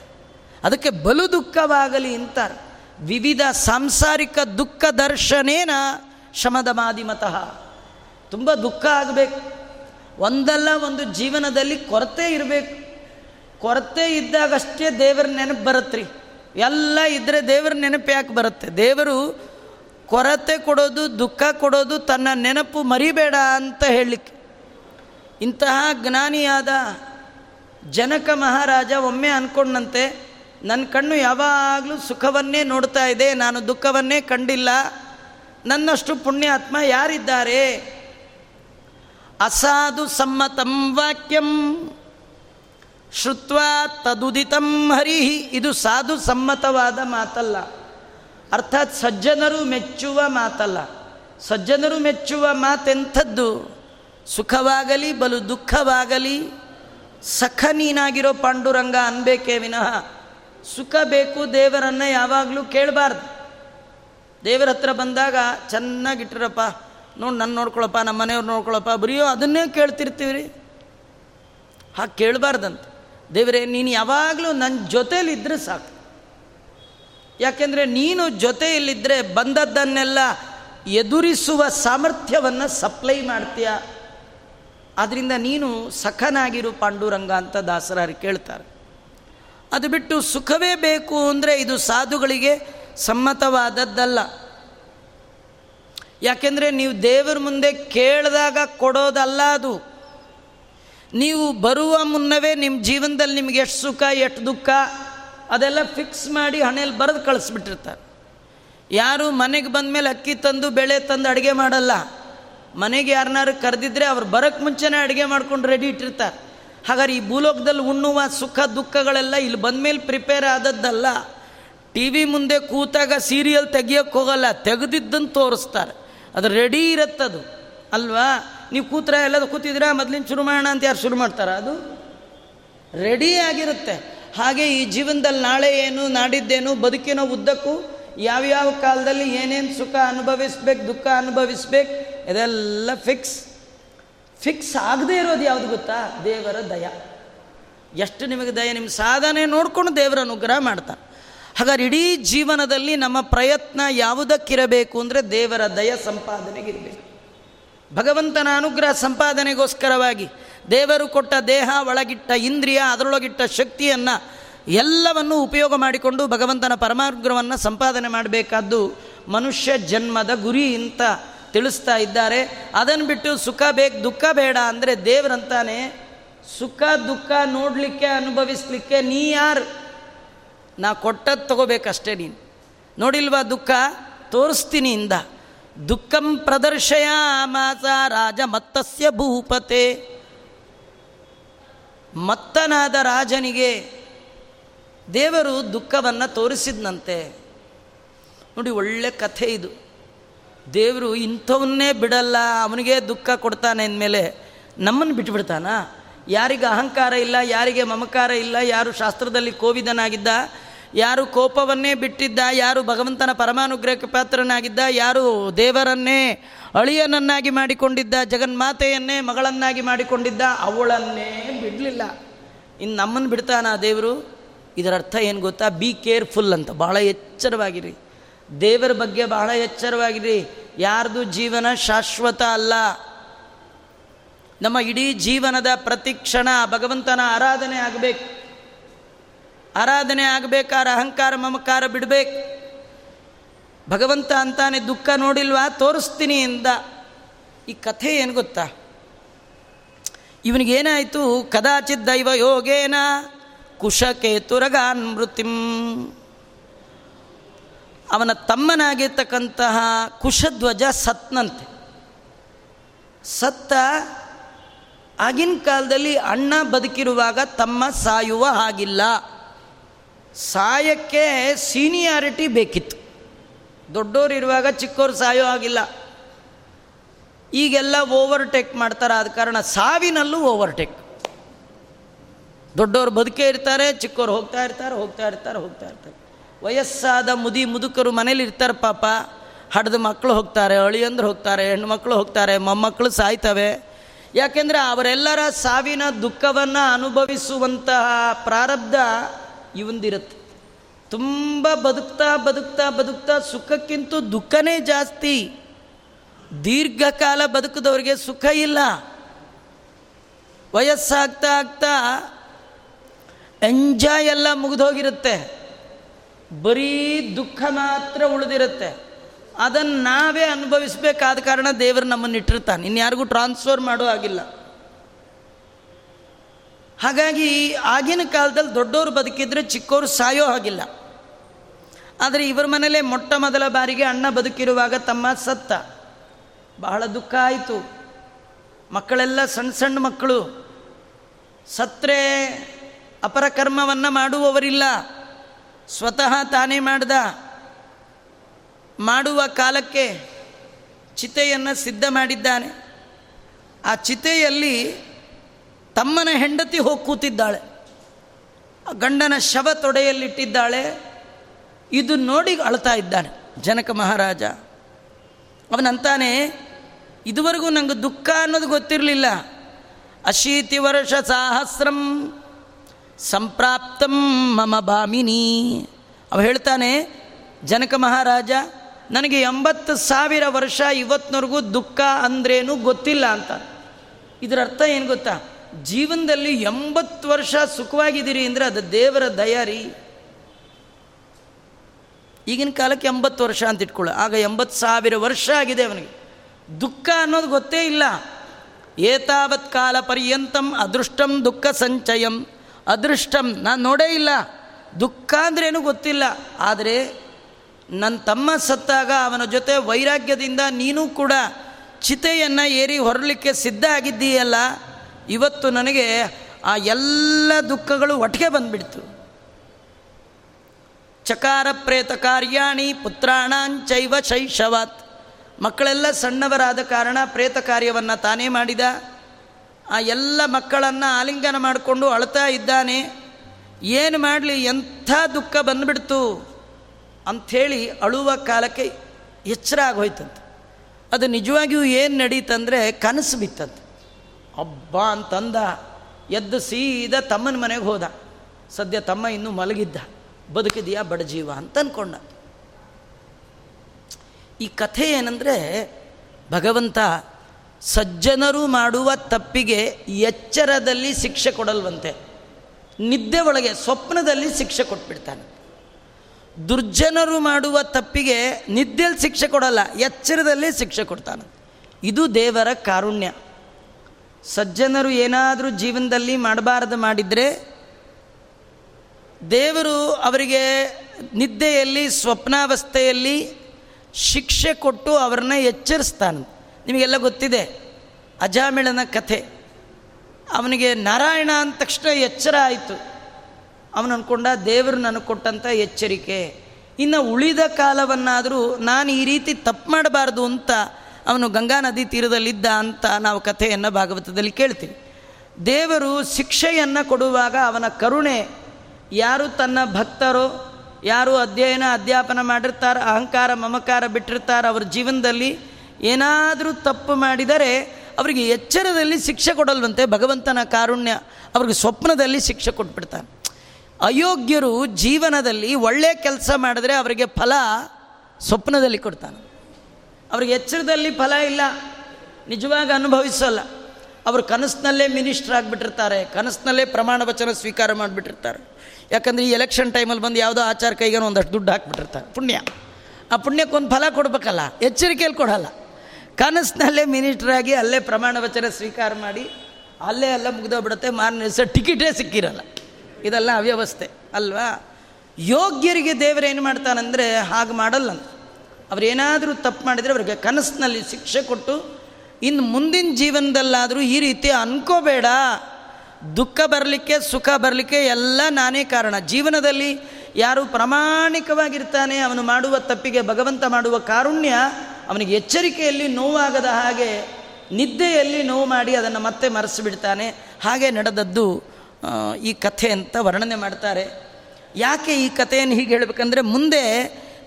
Speaker 1: ಅದಕ್ಕೆ ಬಲು ದುಃಖವಾಗಲಿ ಅಂತಾರೆ. ವಿವಿಧ ಸಾಂಸಾರಿಕ ದುಃಖ ದರ್ಶನೇನ ಶಮದ ಮಾದಿಮತಃ ತುಂಬ ದುಃಖ ಆಗಬೇಕು. ಒಂದಲ್ಲ ಒಂದು ಜೀವನದಲ್ಲಿ ಕೊರತೆ ಇರಬೇಕು. ಕೊರತೆ ಇದ್ದಾಗಷ್ಟೇ ದೇವರ ನೆನಪು ಬರುತ್ತೆ ಎಲ್ಲ ಇದ್ದರೆ ದೇವರ ನೆನಪು ಯಾಕೆ ಬರುತ್ತೆ? ದೇವರು ಕೊರತೆ ಕೊಡೋದು, ದುಃಖ ಕೊಡೋದು, ತನ್ನ ನೆನಪು ಮರಿಬೇಡ ಅಂತ ಹೇಳಲಿಕ್ಕೆ. ಇಂತಹ ಜ್ಞಾನಿಯಾದ ಜನಕ ಮಹಾರಾಜ ಒಮ್ಮೆ ಅಂದ್ಕೊಂಡಂತೆ ನನ್ನ ಕಣ್ಣು ಯಾವಾಗಲೂ ಸುಖವನ್ನೇ ನೋಡ್ತಾ ಇದೆ, ನಾನು ದುಃಖವನ್ನೇ ಕಂಡಿಲ್ಲ. ನನ್ನಷ್ಟು ಪುಣ್ಯಾತ್ಮ ಯಾರಿದ್ದಾರೆ? ಅಸಾಧು ಸಮ್ಮತಂ ವಾಕ್ಯಂ, ಶ್ರುತ್ವ ತದುದಿತಂ ಹರಿಹಿ. ಇದು ಸಾಧು ಸಮ್ಮತವಾದ ಮಾತಲ್ಲ. ಅರ್ಥಾತ್ ಸಜ್ಜನರು ಮೆಚ್ಚುವ ಮಾತಲ್ಲ. ಸಜ್ಜನರು ಮೆಚ್ಚುವ ಮಾತೆಂಥದ್ದು? ಸುಖವಾಗಲಿ, ಬಲು ದುಃಖವಾಗಲಿ ಸಖ ನೀನಾಗಿರೋ ಪಾಂಡುರಂಗ ಅನ್ಬೇಕೇ ವಿನಃ. ಸುಖ ಬೇಕು ದೇವರನ್ನು ಯಾವಾಗಲೂ ಕೇಳಬಾರ್ದು. ದೇವರ ಹತ್ರ ಬಂದಾಗ ಚೆನ್ನಾಗಿಟ್ಟಿರಪ್ಪ ನೋಡಿ ನನ್ನ ನೋಡ್ಕೊಳಪ್ಪ ನಮ್ಮ ಮನೆಯವ್ರು ನೋಡ್ಕೊಳಪ್ಪ, ಬರೀಯೋ ಅದನ್ನೇ ಕೇಳ್ತಿರ್ತೀವಿ ರೀ ಹಾಗೆ ಕೇಳಬಾರ್ದಂತ. ದೇವರೇ, ನೀನು ಯಾವಾಗಲೂ ನನ್ನ ಜೊತೇಲಿದ್ದರೆ ಸಾಕು. ಯಾಕೆಂದರೆ ನೀನು ಜೊತೆಯಲ್ಲಿದ್ದರೆ ಬಂದದ್ದನ್ನೆಲ್ಲ ಎದುರಿಸುವ ಸಾಮರ್ಥ್ಯವನ್ನು ಸಪ್ಲೈ ಮಾಡ್ತೀಯ? ಆದ್ದರಿಂದ ನೀನು ಸಖನಾಗಿರು ಪಾಂಡುರಂಗ ಅಂತ ದಾಸರಾರಿ ಕೇಳ್ತಾರೆ. ಅದು ಬಿಟ್ಟು ಸುಖವೇ ಬೇಕು ಅಂದರೆ ಇದು ಸಾಧುಗಳಿಗೆ ಸಮ್ಮತವಾದದ್ದಲ್ಲ. ಯಾಕೆಂದರೆ ನೀವು ದೇವರ ಮುಂದೆ ಕೇಳಿದಾಗ ಕೊಡೋದಲ್ಲ ಅದು. ನೀವು ಬರುವ ಮುನ್ನವೇ ನಿಮ್ಮ ಜೀವನದಲ್ಲಿ ನಿಮ್ಗೆ ಎಷ್ಟು ಸುಖ, ಎಷ್ಟು ದುಃಖ, ಅದೆಲ್ಲ ಫಿಕ್ಸ್ ಮಾಡಿ ಹಣೆಯಲ್ಲಿ ಬರೆದು ಕಳಿಸ್ಬಿಟ್ಟಿರ್ತಾರೆ. ಯಾರು ಮನೆಗೆ ಬಂದ ಮೇಲೆ ಅಕ್ಕಿ ತಂದು, ಬೆಳೆ ತಂದು ಅಡುಗೆ ಮಾಡಲ್ಲ. ಮನೆಗೆ ಯಾರನ್ನಾರು ಕರೆದಿದ್ರೆ ಅವ್ರು ಬರೋಕ್ಕೆ ಮುಂಚೆನೇ ಅಡುಗೆ ಮಾಡ್ಕೊಂಡು ರೆಡಿ ಇಟ್ಟಿರ್ತಾರೆ. ಹಾಗಾದ್ರೆ ಈ ಭೂಲೋಕದಲ್ಲಿ ಉಣ್ಣುವ ಸುಖ ದುಃಖಗಳೆಲ್ಲ ಇಲ್ಲಿ ಬಂದ ಮೇಲೆ ಪ್ರಿಪೇರ್ ಆದದ್ದಲ್ಲ. ಟಿ ವಿ ಮುಂದೆ ಕೂತಾಗ ಸೀರಿಯಲ್ ತೆಗಿಯೋಕ್ಕೆ ಹೋಗಲ್ಲ, ತೆಗೆದಿದ್ದನ್ನು ತೋರಿಸ್ತಾರೆ. ಅದು ರೆಡಿ ಇರುತ್ತದು ಅಲ್ವಾ? ನೀವು ಕೂತ್ರ ಎಲ್ಲದು ಕೂತಿದ್ರೆ ಮೊದಲಿನ ಶುರು ಮಾಡೋಣ ಅಂತ ಯಾರು ಶುರು ಮಾಡ್ತಾರೆ? ಅದು ರೆಡಿ ಆಗಿರುತ್ತೆ. ಹಾಗೆ ಈ ಜೀವನದಲ್ಲಿ ನಾಳೆ ಏನು, ನಾಡಿದ್ದೇನು, ಬದುಕಿನ ಉದ್ದಕ್ಕೂ ಯಾವ್ಯಾವ ಕಾಲದಲ್ಲಿ ಏನೇನು ಸುಖ ಅನುಭವಿಸ್ಬೇಕು, ದುಃಖ ಅನುಭವಿಸ್ಬೇಕು, ಇದೆಲ್ಲ ಫಿಕ್ಸ್ ಫಿಕ್ಸ್ ಆಗದೇ ಇರೋದು ಯಾವುದು ಗೊತ್ತಾ? ದೇವರ ದಯ. ಎಷ್ಟು ನಿಮಗೆ ದಯ? ನಿಮ್ಮ ಸಾಧನೆ ನೋಡಿಕೊಂಡು ದೇವರ ಅನುಗ್ರಹ ಮಾಡ್ತಾನೆ ಹಾಗಾದ್ರೆ ಇಡೀ ಜೀವನದಲ್ಲಿ ನಮ್ಮ ಪ್ರಯತ್ನ ಯಾವುದಕ್ಕಿರಬೇಕು ಅಂದರೆ ದೇವರ ದಯ ಸಂಪಾದನೆಗಿರಬೇಕು. ಭಗವಂತನ ಅನುಗ್ರಹ ಸಂಪಾದನೆಗೋಸ್ಕರವಾಗಿ ದೇವರು ಕೊಟ್ಟ ದೇಹ, ಒಳಗಿಟ್ಟ ಇಂದ್ರಿಯ, ಅದರೊಳಗಿಟ್ಟ ಶಕ್ತಿಯನ್ನು ಎಲ್ಲವನ್ನು ಉಪಯೋಗ ಮಾಡಿಕೊಂಡು ಭಗವಂತನ ಪರಮಾನುಗ್ರಹವನ್ನು ಸಂಪಾದನೆ ಮಾಡಬೇಕಾದ್ದು ಮನುಷ್ಯ ಜನ್ಮದ ಗುರಿ ಅಂತ ತಿಳಿಸ್ತಾ ಇದ್ದಾರೆ. ಅದನ್ನು ಬಿಟ್ಟು ಸುಖ ಬೇಕು ದುಃಖ ಬೇಡ ಅಂದರೆ ದೇವರಂತಾನೆ ಸುಖ ದುಃಖ ನೋಡಲಿಕ್ಕೆ ಅನುಭವಿಸ್ಲಿಕ್ಕೆ ನೀ ಯಾರು? ನಾ ಕೊಟ್ಟದ್ದು ತಗೋಬೇಕಷ್ಟೇ ನೀನು. ನೋಡಿಲ್ವಾ ದುಃಖ? ತೋರಿಸ್ತೀನಿ ಇಂದ. ದುಃಖಂ ಪ್ರದರ್ಶಯ ಮಾಸ ರಾಜ ಮತ್ತಸ್ಯ ಭೂಪತೆ. ಮತ್ತನಾದ ರಾಜನಿಗೆ ದೇವರು ದುಃಖವನ್ನು ತೋರಿಸಿದ್ನಂತೆ. ನೋಡಿ ಒಳ್ಳೆ ಕಥೆ ಇದು. ದೇವರು ಇಂಥವನ್ನೇ ಬಿಡಲ್ಲ, ಅವನಿಗೆ ದುಃಖ ಕೊಡ್ತಾನೆ ಅಂದಮೇಲೆ ನಮ್ಮನ್ನು ಬಿಟ್ಬಿಡ್ತಾನ? ಯಾರಿಗೆ ಅಹಂಕಾರ ಇಲ್ಲ, ಯಾರಿಗೆ ಮಮಕಾರ ಇಲ್ಲ, ಯಾರು ಶಾಸ್ತ್ರದಲ್ಲಿ ಕೋವಿದನಾಗಿದ್ದ, ಯಾರು ಕೋಪವನ್ನೇ ಬಿಟ್ಟಿದ್ದ, ಯಾರು ಭಗವಂತನ ಪರಮಾನುಗ್ರಹಕ್ಕೆ ಪಾತ್ರನಾಗಿದ್ದ, ಯಾರು ದೇವರನ್ನೇ ಅಳಿಯನನ್ನಾಗಿ ಮಾಡಿಕೊಂಡಿದ್ದ, ಜಗನ್ಮಾತೆಯನ್ನೇ ಮಗಳನ್ನಾಗಿ ಮಾಡಿಕೊಂಡಿದ್ದ, ಅವಳನ್ನೇ ಬಿಡಲಿಲ್ಲ. ಇನ್ನು ನಮ್ಮನ್ನು ಬಿಡ್ತಾನ ದೇವರು? ಇದರ ಅರ್ಥ ಏನು ಗೊತ್ತಾ? ಬಿ ಕೇರ್ಫುಲ್ ಅಂತ ಭಾಳ ಎಚ್ಚರವಾಗಿರಿ. ದೇವರ ಬಗ್ಗೆ ಬಹಳ ಎಚ್ಚರವಾಗಿದೆ ಯಾರ್ದು ಜೀವನ ಶಾಶ್ವತ ಅಲ್ಲ. ನಮ್ಮ ಇಡೀ ಜೀವನದ ಪ್ರತಿಕ್ಷಣ ಭಗವಂತನ ಆರಾಧನೆ ಆಗಬೇಕು. ಆರಾಧನೆ ಆಗಬೇಕಾದ್ರೆ ಅಹಂಕಾರ, ಮಮಕಾರ ಬಿಡಬೇಕು. ಭಗವಂತ ಅಂತಾನೆ ದುಃಖ ನೋಡಿಲ್ವಾ? ತೋರಿಸ್ತೀನಿ ಎಂದ. ಈ ಕಥೆ ಏನು ಗೊತ್ತಾ? ಇವನಿಗೇನಾಯಿತು? ಕದಾಚಿತ್ ದೈವ ಯೋಗೇನ ಕುಶಕೇತುರಗಾನ್ ಮೃತಿಂ ಅವನ ತಮ್ಮನಾಗಿರ್ತಕ್ಕಂತಹ ಕುಶಧ್ವಜ ಸತ್ನಂತೆ. ಸತ್ತ ಆಗಿನ ಕಾಲದಲ್ಲಿ ಅಣ್ಣ ಬದುಕಿರುವಾಗ ತಮ್ಮ ಸಾಯುವ ಹಾಗಿಲ್ಲ. ಸಾಯಕ್ಕೆ ಸೀನಿಯಾರಿಟಿ ಬೇಕಿತ್ತು. ದೊಡ್ಡೋರು ಇರುವಾಗ ಚಿಕ್ಕವ್ರು ಸಾಯೋ ಆಗಿಲ್ಲ ಈಗೆಲ್ಲ ಓವರ್ಟೇಕ್ ಮಾಡ್ತಾರೆ, ಆದ ಕಾರಣ ಸಾವಿನಲ್ಲೂ ಓವರ್ಟೇಕ್. ದೊಡ್ಡೋರು ಬದುಕೇ ಇರ್ತಾರೆ ಚಿಕ್ಕವ್ರು ಹೋಗ್ತಾ ಇರ್ತಾರೆ ಹೋಗ್ತಾ ಇರ್ತಾರೆ ಹೋಗ್ತಾ ಇರ್ತಾರೆ. ವಯಸ್ಸಾದ ಮುದಿ ಮುದುಕರು ಮನೇಲಿ ಇರ್ತಾರೆ ಪಾಪ. ಹಡ್ದ ಮಕ್ಕಳು ಹೋಗ್ತಾರೆ, ಅಳಿಯಂದ್ರು ಹೋಗ್ತಾರೆ, ಹೆಣ್ಮಕ್ಳು ಹೋಗ್ತಾರೆ ಮೊಮ್ಮಕ್ಕಳು ಸಾಯ್ತವೆ. ಯಾಕೆಂದರೆ ಅವರೆಲ್ಲರ ಸಾವಿನ ದುಃಖವನ್ನು ಅನುಭವಿಸುವಂತಹ ಪ್ರಾರಬ್ಧ ಇವಂದಿರುತ್ತೆ ತುಂಬ ಬದುಕ್ತಾ ಬದುಕ್ತಾ ಬದುಕ್ತಾ ಸುಖಕ್ಕಿಂತ ದುಃಖನೇ ಜಾಸ್ತಿ. ದೀರ್ಘಕಾಲ ಬದುಕಿದವ್ರಿಗೆ ಸುಖ ಇಲ್ಲ. ವಯಸ್ಸಾಗ್ತಾ ಆಗ್ತಾ ಎಂಜಾಯ್ ಎಲ್ಲ ಮುಗಿದೋಗಿರುತ್ತೆ. ಬರೀ ದುಃಖ ಮಾತ್ರ ಉಳಿದಿರುತ್ತೆ. ಅದನ್ನು ನಾವೇ ಅನುಭವಿಸಬೇಕಾದ ಕಾರಣ ದೇವರು ನಮ್ಮನ್ನು ಇಟ್ಟಿರ್ತಾನೆ. ಇನ್ಯಾರಿಗೂ ಟ್ರಾನ್ಸ್ಫರ್ ಮಾಡೋ ಆಗಿಲ್ಲ ಹಾಗಾಗಿ ಆಗಿನ ಕಾಲದಲ್ಲಿ ದೊಡ್ಡವರು ಬದುಕಿದ್ರೆ ಚಿಕ್ಕವರು ಸಾಯೋ ಹಾಗಿಲ್ಲ. ಆದರೆ ಇವರ ಮನೇಲೆ ಮೊಟ್ಟ ಮೊದಲ ಬಾರಿಗೆ ಅಣ್ಣ ಬದುಕಿರುವಾಗ ತಮ್ಮ ಸತ್ತ. ಬಹಳ ದುಃಖ ಆಯಿತು. ಮಕ್ಕಳೆಲ್ಲ ಸಣ್ಣ ಸಣ್ಣ ಮಕ್ಕಳು. ಸತ್ರೆ ಅಪರಕರ್ಮವನ್ನು ಮಾಡುವವರಿಲ್ಲ. ಸ್ವತಃ ತಾನೇ ಮಾಡಿದ. ಮಾಡುವ ಕಾಲಕ್ಕೆ ಚಿತೆಯನ್ನು ಸಿದ್ಧ ಮಾಡಿದ್ದಾನೆ. ಆ ಚಿತೆಯಲ್ಲಿ ತಮ್ಮನ ಹೆಂಡತಿ ಹೋಗಿ ಕೂತಿದ್ದಾಳೆ. ಗಂಡನ ಶವ ತೊಡೆಯಲ್ಲಿಟ್ಟಿದ್ದಾಳೆ. ಇದು ನೋಡಿ ಅಳ್ತಾ ಇದ್ದಾನೆ ಜನಕ ಮಹಾರಾಜ. ಅವನಂತಾನೆ, ಇದುವರೆಗೂ ನನಗೆ ದುಃಖ ಅನ್ನೋದು ಗೊತ್ತಿರಲಿಲ್ಲ. ಅಶೀತಿ ವರ್ಷ ಸಹಸ್ರಂ ಸಂಪ್ರಾಪ್ತಂ ಮಮ ಬಾಮಿನಿ ಅವ ಹೇಳ್ತಾನೆ, ಜನಕ ಮಹಾರಾಜ, ನನಗೆ ಎಂಬತ್ತು ಸಾವಿರ ವರ್ಷ ಇವತ್ತಿನವರೆಗೂ ದುಃಖ ಅಂದ್ರೇನು ಗೊತ್ತಿಲ್ಲ ಅಂತ. ಇದರ ಅರ್ಥ ಏನು ಗೊತ್ತಾ? ಜೀವನದಲ್ಲಿ ಎಂಬತ್ತು ವರ್ಷ ಸುಖವಾಗಿದ್ದೀರಿ ಅಂದರೆ ಅದು ದೇವರ ದಯಾರಿ ಈಗಿನ ಕಾಲಕ್ಕೆ ಎಂಬತ್ತು ವರ್ಷ ಅಂತ ಇಟ್ಕೊಳ್ಳ. ಆಗ ಎಂಬತ್ತು ಸಾವಿರ ವರ್ಷ ಆಗಿದೆ ಅವನಿಗೆ. ದುಃಖ ಅನ್ನೋದು ಗೊತ್ತೇ ಇಲ್ಲ. ಏತಾವತ್ ಕಾಲ ಪರ್ಯಂತಂ ಅದೃಷ್ಟಂ ದುಃಖ ಸಂಚಯಂ. ಅದೃಷ್ಟಂ. ನಾನು ನೋಡೇ ಇಲ್ಲ. ದುಃಖ ಅಂದ್ರೇನು ಗೊತ್ತಿಲ್ಲ. ಆದರೆ ನನ್ನ ತಮ್ಮ ಸತ್ತಾಗ ಅವನ ಜೊತೆ ವೈರಾಗ್ಯದಿಂದ ನೀನು ಕೂಡ ಚಿತೆಯನ್ನು ಏರಿ ಹೊರಲಿಕ್ಕೆ ಸಿದ್ಧ ಆಗಿದ್ದೀಯಲ್ಲ, ಇವತ್ತು ನನಗೆ ಆ ಎಲ್ಲ ದುಃಖಗಳು ಒಟ್ಟಿಗೆ ಬಂದ್ಬಿಡ್ತು. ಚಕಾರ ಪ್ರೇತ ಕಾರ್ಯಾಣಿ ಪುತ್ರಾಣಾಂಚೈವ ಶೈಶವಾತ್. ಮಕ್ಕಳೆಲ್ಲ ಸಣ್ಣವರಾದ ಕಾರಣ ಪ್ರೇತ ಕಾರ್ಯವನ್ನು ತಾನೇ ಮಾಡಿದ. ಆ ಎಲ್ಲ ಮಕ್ಕಳನ್ನು ಆಲಿಂಗನ ಮಾಡಿಕೊಂಡು ಅಳ್ತಾ ಇದ್ದಾನೆ. ಏನು ಮಾಡಲಿ, ಎಂಥ ದುಃಖ ಬಂದುಬಿಡ್ತು ಅಂಥೇಳಿ ಅಳುವ ಕಾಲಕ್ಕೆ ಎಚ್ಚರ ಆಗೋಯ್ತಂತೆ. ಅದು ನಿಜವಾಗಿಯೂ ಏನು ನಡೀತಂದರೆ ಕನಸು ಬಿತ್ತಂತೆ. ಹಬ್ಬ ಅಂತಂದ, ಎದ್ದು ಸೀದಾ ತಮ್ಮನ ಮನೆಗೆ ಹೋದ. ಸದ್ಯ ತಮ್ಮ ಇನ್ನೂ ಮಲಗಿದ್ದ. ಬದುಕಿದೆಯಾ ಬಡಜೀವ ಅಂತ ಅಂದ್ಕೊಂಡ ಈ ಕಥೆ ಏನಂದರೆ ಭಗವಂತ ಸಜ್ಜನರು ಮಾಡುವ ತಪ್ಪಿಗೆ ಎಚ್ಚರದಲ್ಲಿ ಶಿಕ್ಷೆ ಕೊಡಲ್ವಂತೆ. ನಿದ್ದೆ ಒಳಗೆ ಸ್ವಪ್ನದಲ್ಲಿ ಶಿಕ್ಷೆ ಕೊಟ್ಬಿಡ್ತಾನೆ. ದುರ್ಜನರು ಮಾಡುವ ತಪ್ಪಿಗೆ ನಿದ್ದೆಯಲ್ಲಿ ಶಿಕ್ಷೆ ಕೊಡಲ್ಲ, ಎಚ್ಚರದಲ್ಲಿ ಶಿಕ್ಷೆ ಕೊಡ್ತಾನೆ. ಇದು ದೇವರ ಕಾರುಣ್ಯ. ಸಜ್ಜನರು ಏನಾದರೂ ಜೀವನದಲ್ಲಿ ಮಾಡಬಾರದು ಮಾಡಿದರೆ ದೇವರು ಅವರಿಗೆ ನಿದ್ದೆಯಲ್ಲಿ, ಸ್ವಪ್ನಾವಸ್ಥೆಯಲ್ಲಿ ಶಿಕ್ಷೆ ಕೊಟ್ಟು ಅವರನ್ನ ಎಚ್ಚರಿಸ್ತಾನೆ. ನಿಮಗೆಲ್ಲ ಗೊತ್ತಿದೆ. ಅಜಾಮಿಳನ ಕಥೆ. ಅವನಿಗೆ ನಾರಾಯಣ ಅಂದ ತಕ್ಷಣ ಎಚ್ಚರ ಆಯಿತು. ಅವನು ಅಂದ್ಕೊಂಡ ದೇವರು ನನಗೆ ಕೊಟ್ಟಂಥ ಎಚ್ಚರಿಕೆ. ಇನ್ನು ಉಳಿದ ಕಾಲವನ್ನಾದರೂ ನಾನು ಈ ರೀತಿ ತಪ್ಪು ಮಾಡಬಾರ್ದು ಅಂತ ಅವನು ಗಂಗಾ ನದಿ ತೀರದಲ್ಲಿದ್ದ ಅಂತ ನಾವು ಕಥೆಯನ್ನು ಭಾಗವತದಲ್ಲಿ ಕೇಳ್ತೀವಿ. ದೇವರು ಶಿಕ್ಷೆಯನ್ನು ಕೊಡುವಾಗ ಅವನ ಕರುಣೆ, ಯಾರು ತನ್ನ ಭಕ್ತರೋ, ಯಾರು ಅಧ್ಯಯನ, ಅಧ್ಯಾಪನ ಮಾಡಿರ್ತಾರೆ, ಅಹಂಕಾರ, ಮಮಕಾರ ಬಿಟ್ಟಿರ್ತಾರೆ, ಅವ್ರ ಜೀವನದಲ್ಲಿ ಏನಾದರೂ ತಪ್ಪು ಮಾಡಿದರೆ ಅವರಿಗೆ ಎಚ್ಚರದಲ್ಲಿ ಶಿಕ್ಷೆ ಕೊಡಲ್ವಂತೆ ಭಗವಂತನ ಕಾರುಣ್ಯ, ಅವ್ರಿಗೆ ಸ್ವಪ್ನದಲ್ಲಿ ಶಿಕ್ಷೆ ಕೊಟ್ಬಿಡ್ತಾನೆ. ಅಯೋಗ್ಯರು ಜೀವನದಲ್ಲಿ ಒಳ್ಳೆಯ ಕೆಲಸ ಮಾಡಿದ್ರೆ ಅವರಿಗೆ ಫಲ ಸ್ವಪ್ನದಲ್ಲಿ ಕೊಡ್ತಾನೆ. ಅವ್ರಿಗೆ ಎಚ್ಚರದಲ್ಲಿ ಫಲ ಇಲ್ಲ, ನಿಜವಾಗಿ ಅನುಭವಿಸಲ್ಲ. ಅವರು ಕನಸಿನಲ್ಲೇ ಮಿನಿಸ್ಟ್ರ್ ಆಗಿಬಿಟ್ಟಿರ್ತಾರೆ, ಕನಸಿನಲ್ಲೇ ಪ್ರಮಾಣ ವಚನ ಸ್ವೀಕಾರ ಮಾಡಿಬಿಟ್ಟಿರ್ತಾರೆ. ಯಾಕಂದರೆ ಈ ಎಲೆಕ್ಷನ್ ಟೈಮಲ್ಲಿ ಬಂದು ಯಾವುದೋ ಆಚಾರ ಕೈಗೆ ಒಂದಷ್ಟು ದುಡ್ಡು ಹಾಕ್ಬಿಟ್ಟಿರ್ತಾರೆ. ಪುಣ್ಯ. ಆ ಪುಣ್ಯಕ್ಕೊಂದು ಫಲ ಕೊಡಬೇಕಲ್ಲ, ಎಚ್ಚರಿಕೆಯಲ್ಲಿ ಕೊಡಲ್ಲ. ಕನಸಿನಲ್ಲೇ ಮಿನಿಸ್ಟ್ರಾಗಿ ಅಲ್ಲೇ ಪ್ರಮಾಣ ವಚನ ಸ್ವೀಕಾರ ಮಾಡಿ, ಅಲ್ಲೇ ಎಲ್ಲ ಮುಗಿದೋಗ್ಬಿಡುತ್ತೆ. ಮಾರನೇ ದಿವಸ ಟಿಕೆಟೇ ಸಿಕ್ಕಿರಲ್ಲ. ಇದೆಲ್ಲ ಅವ್ಯವಸ್ಥೆ, ಅಲ್ವಾ? ಯೋಗ್ಯರಿಗೆ ದೇವರೇನು ಮಾಡ್ತಾನಂದರೆ ಹಾಗೆ ಮಾಡಲ್ಲ. ಅವರೇನಾದರೂ ತಪ್ಪು ಮಾಡಿದರೆ ಅವರಿಗೆ ಕನಸಿನಲ್ಲಿ ಶಿಕ್ಷೆ ಕೊಟ್ಟು ಇನ್ನು ಮುಂದಿನ ಜೀವನದಲ್ಲಾದರೂ ಈ ರೀತಿ ಅನ್ಕೋಬೇಡ. ದುಃಖ ಬರಲಿಕ್ಕೆ, ಸುಖ ಬರಲಿಕ್ಕೆ ಎಲ್ಲ ನಾನೇ ಕಾರಣ. ಜೀವನದಲ್ಲಿ ಯಾರು ಪ್ರಾಮಾಣಿಕವಾಗಿರ್ತಾನೆ, ಅವನು ಮಾಡುವ ತಪ್ಪಿಗೆ ಭಗವಂತ ಮಾಡುವ ಕಾರುಣ್ಯ ಅವನಿಗೆ ಎಚ್ಚರಿಕೆಯಲ್ಲಿ ನೋವಾಗದ ಹಾಗೆ ನಿದ್ದೆಯಲ್ಲಿ ನೋವು ಮಾಡಿ ಅದನ್ನು ಮತ್ತೆ ಮರೆಸಿಬಿಡ್ತಾನೆ. ಹಾಗೆ ನಡೆದದ್ದು ಈ ಕಥೆ ಅಂತ ವರ್ಣನೆ ಮಾಡ್ತಾರೆ. ಯಾಕೆ ಈ ಕಥೆಯನ್ನು ಹೀಗೆ ಹೇಳಬೇಕಂದ್ರೆ ಮುಂದೆ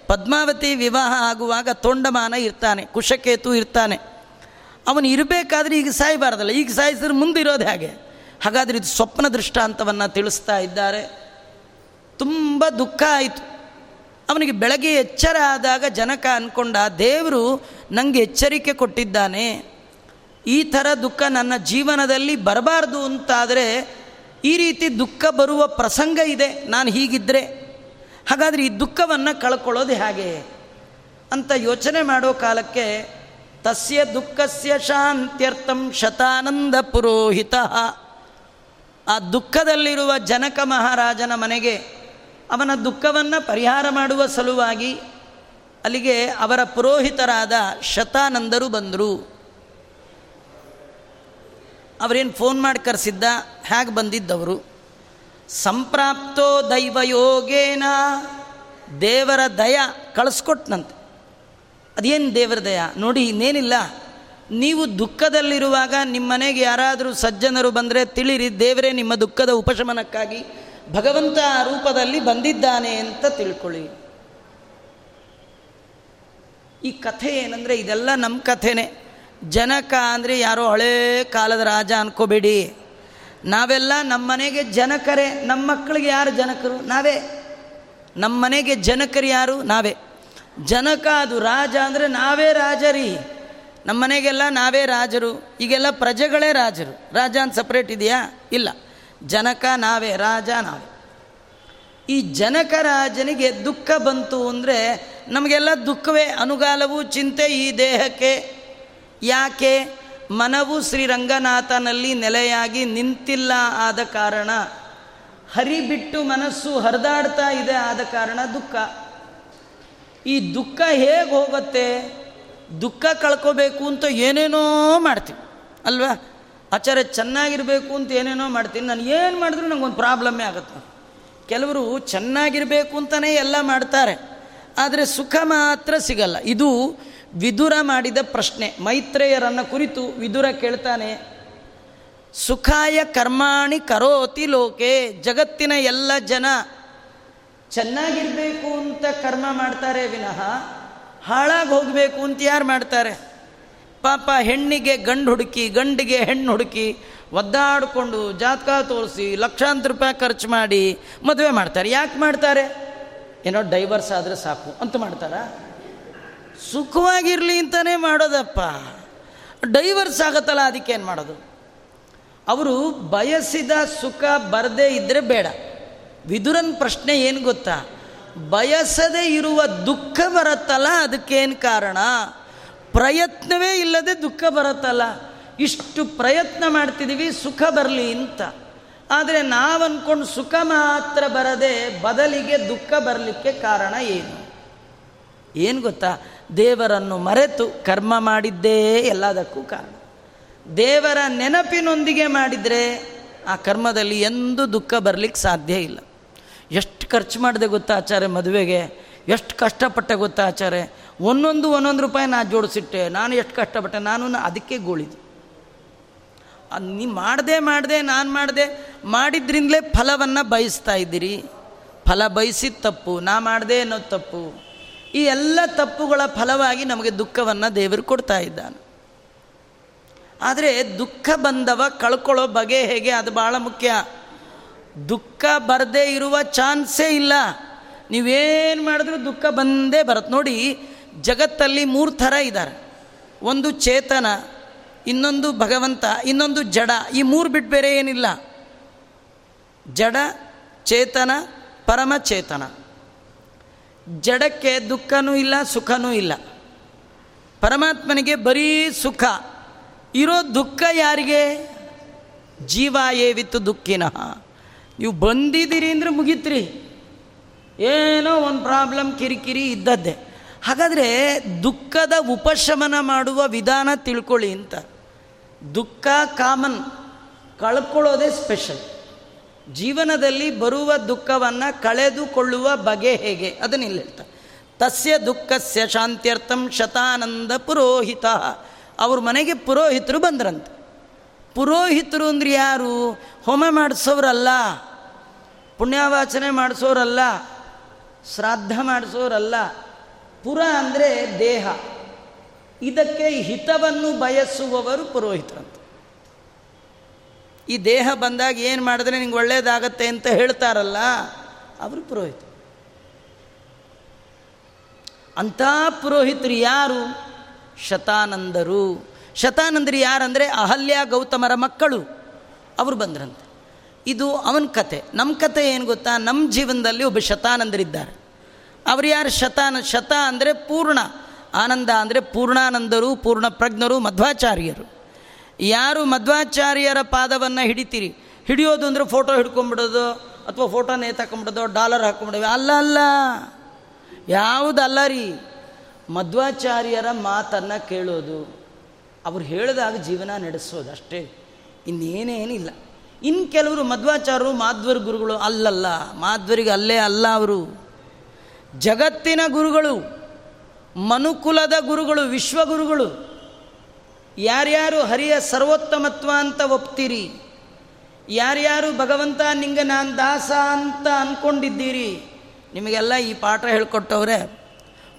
Speaker 1: ಪದ್ಮಾವತಿ ವಿವಾಹ ಆಗುವಾಗ ತೊಂಡಮಾನ ಇರ್ತಾನೆ, ಕುಶಕೇತು ಇರ್ತಾನೆ. ಅವನು ಇರಬೇಕಾದ್ರೆ ಈಗ ಸಾಯಬಾರ್ದಲ್ಲ, ಈಗ ಸಾಯಿಸಿದ್ರೆ ಮುಂದಿರೋದು ಹಾಗೆ. ಹಾಗಾದರೆ ಇದು ಸ್ವಪ್ನ ದೃಷ್ಟಾಂತವನ್ನು ತಿಳಿಸ್ತಾ ಇದ್ದಾರೆ. ತುಂಬ ದುಃಖ ಆಯಿತು. ಅವನಿಗೆ ಬೆಳಗ್ಗೆ ಎಚ್ಚರ ಆದಾಗ ಜನಕ ಅಂದ್ಕೊಂಡ ದೇವರು ನನಗೆ ಎಚ್ಚರಿಕೆ ಕೊಟ್ಟಿದ್ದಾನೆ. ಈ ಥರ ದುಃಖ ನನ್ನ ಜೀವನದಲ್ಲಿ ಬರಬಾರ್ದು ಅಂತಾದರೆ ಈ ರೀತಿ ದುಃಖ ಬರುವ ಪ್ರಸಂಗ ಇದೆ. ನಾನು ಹೀಗಿದ್ದರೆ ಹಾಗಾದರೆ ಈ ದುಃಖವನ್ನು ಕಳ್ಕೊಳ್ಳೋದು ಹೇಗೆ? ಅಂತ ಯೋಚನೆ ಮಾಡೋ ಕಾಲಕ್ಕೆ ತಸ್ಯ ದುಃಖಸ್ಯ ಶಾಂತ್ಯರ್ಥಂ ಶತಾನಂದ ಪುರೋಹಿತ. ಆ ದುಃಖದಲ್ಲಿರುವ ಜನಕ ಮಹಾರಾಜನ ಮನೆಗೆ ಅವನ ದುಃಖವನ್ನು ಪರಿಹಾರ ಮಾಡುವ ಸಲುವಾಗಿ ಅಲ್ಲಿಗೆ ಅವರ ಪುರೋಹಿತರಾದ ಶತಾನಂದರು ಬಂದರು. ಅವರೇನು ಫೋನ್ ಮಾಡಿ ಕರೆಸಿದ್ದ? ಹೇಗೆ ಬಂದಿದ್ದವರು? ಸಂಪ್ರಾಪ್ತೋ ದೈವಯೋಗೇನ ದೇವರ ದಯ ಕಳಿಸ್ಕೊಟ್ನಂತೆ. ಅದೇನು ದೇವರ ದಯ? ನೋಡಿ, ಇನ್ನೇನಿಲ್ಲ. ನೀವು ದುಃಖದಲ್ಲಿರುವಾಗ ನಿಮ್ಮನೆಗೆ ಯಾರಾದರೂ ಸಜ್ಜನರು ಬಂದರೆ ತಿಳಿರಿ, ದೇವರೇ ನಿಮ್ಮ ದುಃಖದ ಉಪಶಮನಕ್ಕಾಗಿ ಭಗವಂತ ರೂಪದಲ್ಲಿ ಬಂದಿದ್ದಾನೆ ಅಂತ ತಿಳ್ಕೊಳ್ಳಿ. ಈ ಕಥೆ ಏನಂದರೆ ಇದೆಲ್ಲ ನಮ್ಮ ಕಥೆನೇ. ಜನಕ ಅಂದರೆ ಯಾರೋ ಹಳೇ ಕಾಲದ ರಾಜ ಅನ್ಕೋಬೇಡಿ. ನಾವೆಲ್ಲ ನಮ್ಮ ಮನೆಗೆ ಜನಕರೇ. ನಮ್ಮ ಮಕ್ಕಳಿಗೆ ಯಾರು ಜನಕರು? ನಾವೇ. ನಮ್ಮ ಮನೆಗೆ ಜನಕರು ಯಾರು? ನಾವೇ. ಜನಕ ಅದು ರಾಜ ಅಂದರೆ ನಾವೇ ರಾಜರಿ. ನಮ್ಮ ಮನೆಗೆಲ್ಲ ನಾವೇ ರಾಜರು. ಈಗೆಲ್ಲ ಪ್ರಜೆಗಳೇ ರಾಜರು. ರಾಜ ಅಂತ ಸಪ್ರೇಟ್ ಇದೆಯಾ? ಇಲ್ಲ. ಜನಕ ನಾವೇ, ರಾಜ ನಾವೇ. ಈ ಜನಕ ರಾಜನಿಗೆ ದುಃಖ ಬಂತು ಅಂದರೆ ನಮಗೆಲ್ಲ ದುಃಖವೇ, ಅನುಗಾಲವು, ಚಿಂತೆ ಈ ದೇಹಕ್ಕೆ. ಯಾಕೆ? ಮನವು ಶ್ರೀರಂಗನಾಥನಲ್ಲಿ ನೆಲೆಯಾಗಿ ನಿಂತಿಲ್ಲ ಆದ ಕಾರಣ. ಹರಿ ಬಿಟ್ಟು ಮನಸ್ಸು ಹರಿದಾಡ್ತಾ ಇದೆ ಆದ ಕಾರಣ ದುಃಖ. ಈ ದುಃಖ ಹೇಗೆ ಹೋಗುತ್ತೆ? ದುಃಖ ಕಳ್ಕೋಬೇಕು ಅಂತ ಏನೇನೋ ಮಾಡ್ತೀವಿ, ಅಲ್ವಾ? ಆಚಾರ್ಯ, ಚೆನ್ನಾಗಿರಬೇಕು ಅಂತ ಏನೇನೋ ಮಾಡ್ತೀನಿ. ನಾನು ಏನು ಮಾಡಿದ್ರು ನನಗೊಂದು ಪ್ರಾಬ್ಲಮ್ಮೇ ಆಗುತ್ತೆ. ಕೆಲವರು ಚೆನ್ನಾಗಿರಬೇಕು ಅಂತಲೇ ಎಲ್ಲ ಮಾಡ್ತಾರೆ. ಆದರೆ ಸುಖ ಮಾತ್ರ ಸಿಗಲ್ಲ. ಇದು ವಿದುರ ಮಾಡಿದ ಪ್ರಶ್ನೆ. ಮೈತ್ರೇಯರನ್ನು ಕುರಿತು ವಿದುರ ಕೇಳ್ತಾನೆ, ಸುಖಾಯ ಕರ್ಮಾಣಿ ಕರೋತಿ ಲೋಕೆ, ಜಗತ್ತಿನ ಎಲ್ಲ ಜನ ಚೆನ್ನಾಗಿರಬೇಕು ಅಂತ ಕರ್ಮ ಮಾಡ್ತಾರೆ ವಿನಃ, ಹಾಳಾಗಿ ಹೋಗಬೇಕು ಅಂತ ಯಾರು ಮಾಡ್ತಾರೆ? ಪಾಪ ಹೆಣ್ಣಿಗೆ ಗಂಡು ಹುಡುಕಿ, ಗಂಡಿಗೆ ಹೆಣ್ಣು ಹುಡುಕಿ, ಒದ್ದಾಡಿಕೊಂಡು ಜಾತಕ ತೋರಿಸಿ ಲಕ್ಷಾಂತರ ರೂಪಾಯಿ ಖರ್ಚು ಮಾಡಿ ಮದುವೆ ಮಾಡ್ತಾರೆ. ಯಾಕೆ ಮಾಡ್ತಾರೆ? ಏನೋ ಡೈವರ್ಸ್ ಆದರೆ ಸಾಕು ಅಂತ ಮಾಡ್ತಾರ? ಸುಖವಾಗಿರಲಿ ಅಂತಲೇ ಮಾಡೋದಪ್ಪ. ಡೈವರ್ಸ್ ಆಗತ್ತಲ್ಲ ಅದಕ್ಕೇನು ಮಾಡೋದು? ಅವರು ಬಯಸಿದ ಸುಖ ಬರದೇ ಇದ್ದರೆ ಬೇಡ. ವಿದುರನ್ ಪ್ರಶ್ನೆ ಏನು ಗೊತ್ತಾ? ಬಯಸದೇ ಇರುವ ದುಃಖ ಬರತ್ತಲ್ಲ, ಅದಕ್ಕೇನು ಕಾರಣ? ಪ್ರಯತ್ನವೇ ಇಲ್ಲದೆ ದುಃಖ ಬರುತ್ತಲ್ಲ. ಇಷ್ಟು ಪ್ರಯತ್ನ ಮಾಡ್ತಿದ್ದೀವಿ ಸುಖ ಬರಲಿ ಅಂತ. ಆದರೆ ನಾವು ಅಂದ್ಕೊಂಡು ಸುಖ ಮಾತ್ರ ಬರದೆ ಬದಲಿಗೆ ದುಃಖ ಬರಲಿಕ್ಕೆ ಕಾರಣ ಏನು? ಏನು ಗೊತ್ತಾ? ದೇವರನ್ನು ಮರೆತು ಕರ್ಮ ಮಾಡಿದ್ದೇ ಎಲ್ಲದಕ್ಕೂ ಕಾರಣ. ದೇವರ ನೆನಪಿನೊಂದಿಗೆ ಮಾಡಿದರೆ ಆ ಕರ್ಮದಲ್ಲಿ ಎಂದೂ ದುಃಖ ಬರಲಿಕ್ಕೆ ಸಾಧ್ಯ ಇಲ್ಲ. ಎಷ್ಟು ಖರ್ಚು ಮಾಡಿದೆ ಗೊತ್ತಾ ಆಚಾರ್ಯ ಮದುವೆಗೆ? ಎಷ್ಟು ಕಷ್ಟಪಟ್ಟೆ ಗೊತ್ತಾ ಆಚಾರ್ಯ? ಒಂದೊಂದು ಒಂದೊಂದು ರೂಪಾಯಿ ನಾನು ಜೋಡಿಸಿಟ್ಟೆ, ನಾನು ಎಷ್ಟು ಕಷ್ಟಪಟ್ಟೆ, ನಾನು ಅದಕ್ಕೆ ಗೋಳಿದೆ ನೀ ಮಾಡದೆ ಮಾಡಿದೆ, ನಾನು ಮಾಡಿದೆ, ಮಾಡಿದ್ರಿಂದಲೇ ಫಲವನ್ನು ಬಯಸ್ತಾ ಇದ್ದೀರಿ. ಫಲ ಬಯಸಿದ ತಪ್ಪು, ನಾ ಮಾಡಿದೆ ಅನ್ನೋದು ತಪ್ಪು. ಈ ಎಲ್ಲ ತಪ್ಪುಗಳ ಫಲವಾಗಿ ನಮಗೆ ದುಃಖವನ್ನು ದೇವರು ಕೊಡ್ತಾ ಇದ್ದಾನೆ. ಆದರೆ ದುಃಖ ಬಂದವ ಕಳ್ಕೊಳ್ಳೋ ಬಗೆ ಹೇಗೆ, ಅದು ಭಾಳ ಮುಖ್ಯ. ದುಃಖ ಬರದೇ ಇರುವ ಚಾನ್ಸೇ ಇಲ್ಲ. ನೀವೇನು ಮಾಡಿದ್ರು ದುಃಖ ಬಂದೇ ಬರುತ್ತೆ ನೋಡಿ ಜಗತ್ತಲ್ಲಿ ಮೂರು ಥರ ಇದ್ದಾರೆ ಒಂದು ಚೇತನ, ಇನ್ನೊಂದು ಭಗವಂತ, ಇನ್ನೊಂದು ಜಡ, ಈ ಮೂರು ಬಿಟ್ಟು ಬೇರೆ ಏನಿಲ್ಲ. ಜಡ, ಚೇತನ ಪರಮಚೇತನ ಜಡಕ್ಕೆ ದುಃಖನೂ ಇಲ್ಲ, ಸುಖನೂ ಇಲ್ಲ. ಪರಮಾತ್ಮನಿಗೆ ಬರೀ ಸುಖ. ಇರೋ ದುಃಖ ಯಾರಿಗೆ? ಜೀವ ಏವಿತ್ತು ದುಃಖಿನ. ನೀವು ಬಂದಿದ್ದೀರಿ ಅಂದರೆ ಮುಗಿತ್ರಿ. ಏನೋ ಒಂದು ಪ್ರಾಬ್ಲಮ್ ಕಿರಿಕಿರಿ ಇದ್ದದ್ದೇ. ಹಾಗಾದರೆ ದುಃಖದ ಉಪಶಮನ ಮಾಡುವ ವಿಧಾನ ತಿಳ್ಕೊಳ್ಳಿ ಅಂತ. ದುಃಖ ಕಾಮನ್ ಕಳ್ಕೊಳ್ಳೋದೇ ಸ್ಪೆಷಲ್ ಜೀವನದಲ್ಲಿ ಬರುವ ದುಃಖವನ್ನು ಕಳೆದುಕೊಳ್ಳುವ ಬಗೆ ಹೇಗೆ? ಅದನ್ನ ಇಲ್ಲಿ ಹೇಳ್ತಾರೆ. ತಸ್ಯ ದುಃಖಸ್ಯ ಶಾಂತ್ಯರ್ಥಂ ಶತಾನಂದ ಪುರೋಹಿತ. ಅವ್ರ ಮನೆಗೆ ಪುರೋಹಿತರು ಬಂದ್ರಂತೆ. ಪುರೋಹಿತರು ಅಂದ್ರೆ ಯಾರು? ಹೋಮ ಮಾಡಿಸೋರಲ್ಲ, ಪುಣ್ಯವಾಚನೆ ಮಾಡಿಸೋರಲ್ಲ, ಶ್ರಾದ್ದ ಮಾಡಿಸೋರಲ್ಲ ಪುರ ಅಂದರೆ ದೇಹ. ಇದಕ್ಕೆ ಹಿತವನ್ನು ಬಯಸುವವರು ಪುರೋಹಿತರಂತ. ಈ ದೇಹ ಬಂದಾಗ ಏನು ಮಾಡಿದ್ರೆ ನಿಂಗೆ ಒಳ್ಳೇದಾಗತ್ತೆ ಅಂತ ಹೇಳ್ತಾರಲ್ಲ, ಅವರು ಪುರೋಹಿತ ಅಂಥ ಪುರೋಹಿತರು ಯಾರು? ಶತಾನಂದರು. ಶತಾನಂದರು ಯಾರಂದರೆ ಅಹಲ್ಯ ಗೌತಮರ ಮಕ್ಕಳು. ಅವರು ಬಂದ್ರಂತೆ. ಇದು ಅವನ ಕತೆ. ನಮ್ಮ ಕತೆ ಏನು ಗೊತ್ತಾ? ನಮ್ಮ ಜೀವನದಲ್ಲಿ ಒಬ್ಬ ಶತಾನಂದರಿದ್ದಾರೆ. ಅವರು ಯಾರು? ಶತಾನ, ಶತ ಅಂದರೆ ಪೂರ್ಣ. ಆನಂದ ಅಂದರೆ ಪೂರ್ಣಾನಂದರು ಪೂರ್ಣ ಪ್ರಜ್ಞರು ಮಧ್ವಾಚಾರ್ಯರು. ಯಾರು ಮಧ್ವಾಚಾರ್ಯರ ಪಾದವನ್ನು ಹಿಡಿತೀರಿ? ಹಿಡಿಯೋದು ಅಂದರೆ ಫೋಟೋ ಹಿಡ್ಕೊಂಬಿಡೋದು, ಅಥವಾ ಫೋಟೋ ನೇತಾಕೊಂಬಿಡೋದು, ಡಾಲರ್ ಹಾಕೊಂಬಿಡೋದು, ಅಲ್ಲ ಅಲ್ಲ. ಯಾವುದಲ್ಲ ರೀ? ಮಧ್ವಾಚಾರ್ಯರ ಮಾತನ್ನು ಕೇಳೋದು. ಅವ್ರು ಹೇಳಿದಾಗ ಜೀವನ ನಡೆಸೋದು ಅಷ್ಟೇ. ಇನ್ನೇನೇನಿಲ್ಲ. ಇನ್ನು ಕೆಲವರು ಮಧ್ವಾಚಾರ್ಯರು ಮಾಧ್ವರ್ ಗುರುಗಳು ಅಲ್ಲಲ್ಲ. ಮಾಧ್ವರಿಗೆ ಅಲ್ಲೇ ಅಲ್ಲ ಅವರು. ಜಗತ್ತಿನ ಗುರುಗಳು, ಮನುಕುಲದ ಗುರುಗಳು, ವಿಶ್ವಗುರುಗಳು, ಯಾರ್ಯಾರು ಹರಿಯ ಸರ್ವೋತ್ತಮತ್ವ ಅಂತ ಒಪ್ತೀರಿ? ಯಾರ್ಯಾರು ಭಗವಂತ, ನಿಂಗೆ ನಾನು ದಾಸ ಅಂತ ಅಂದ್ಕೊಂಡಿದ್ದೀರಿ ನಿಮಗೆಲ್ಲ ಈ ಪಾಠ ಹೇಳ್ಕೊಟ್ಟವ್ರೆ,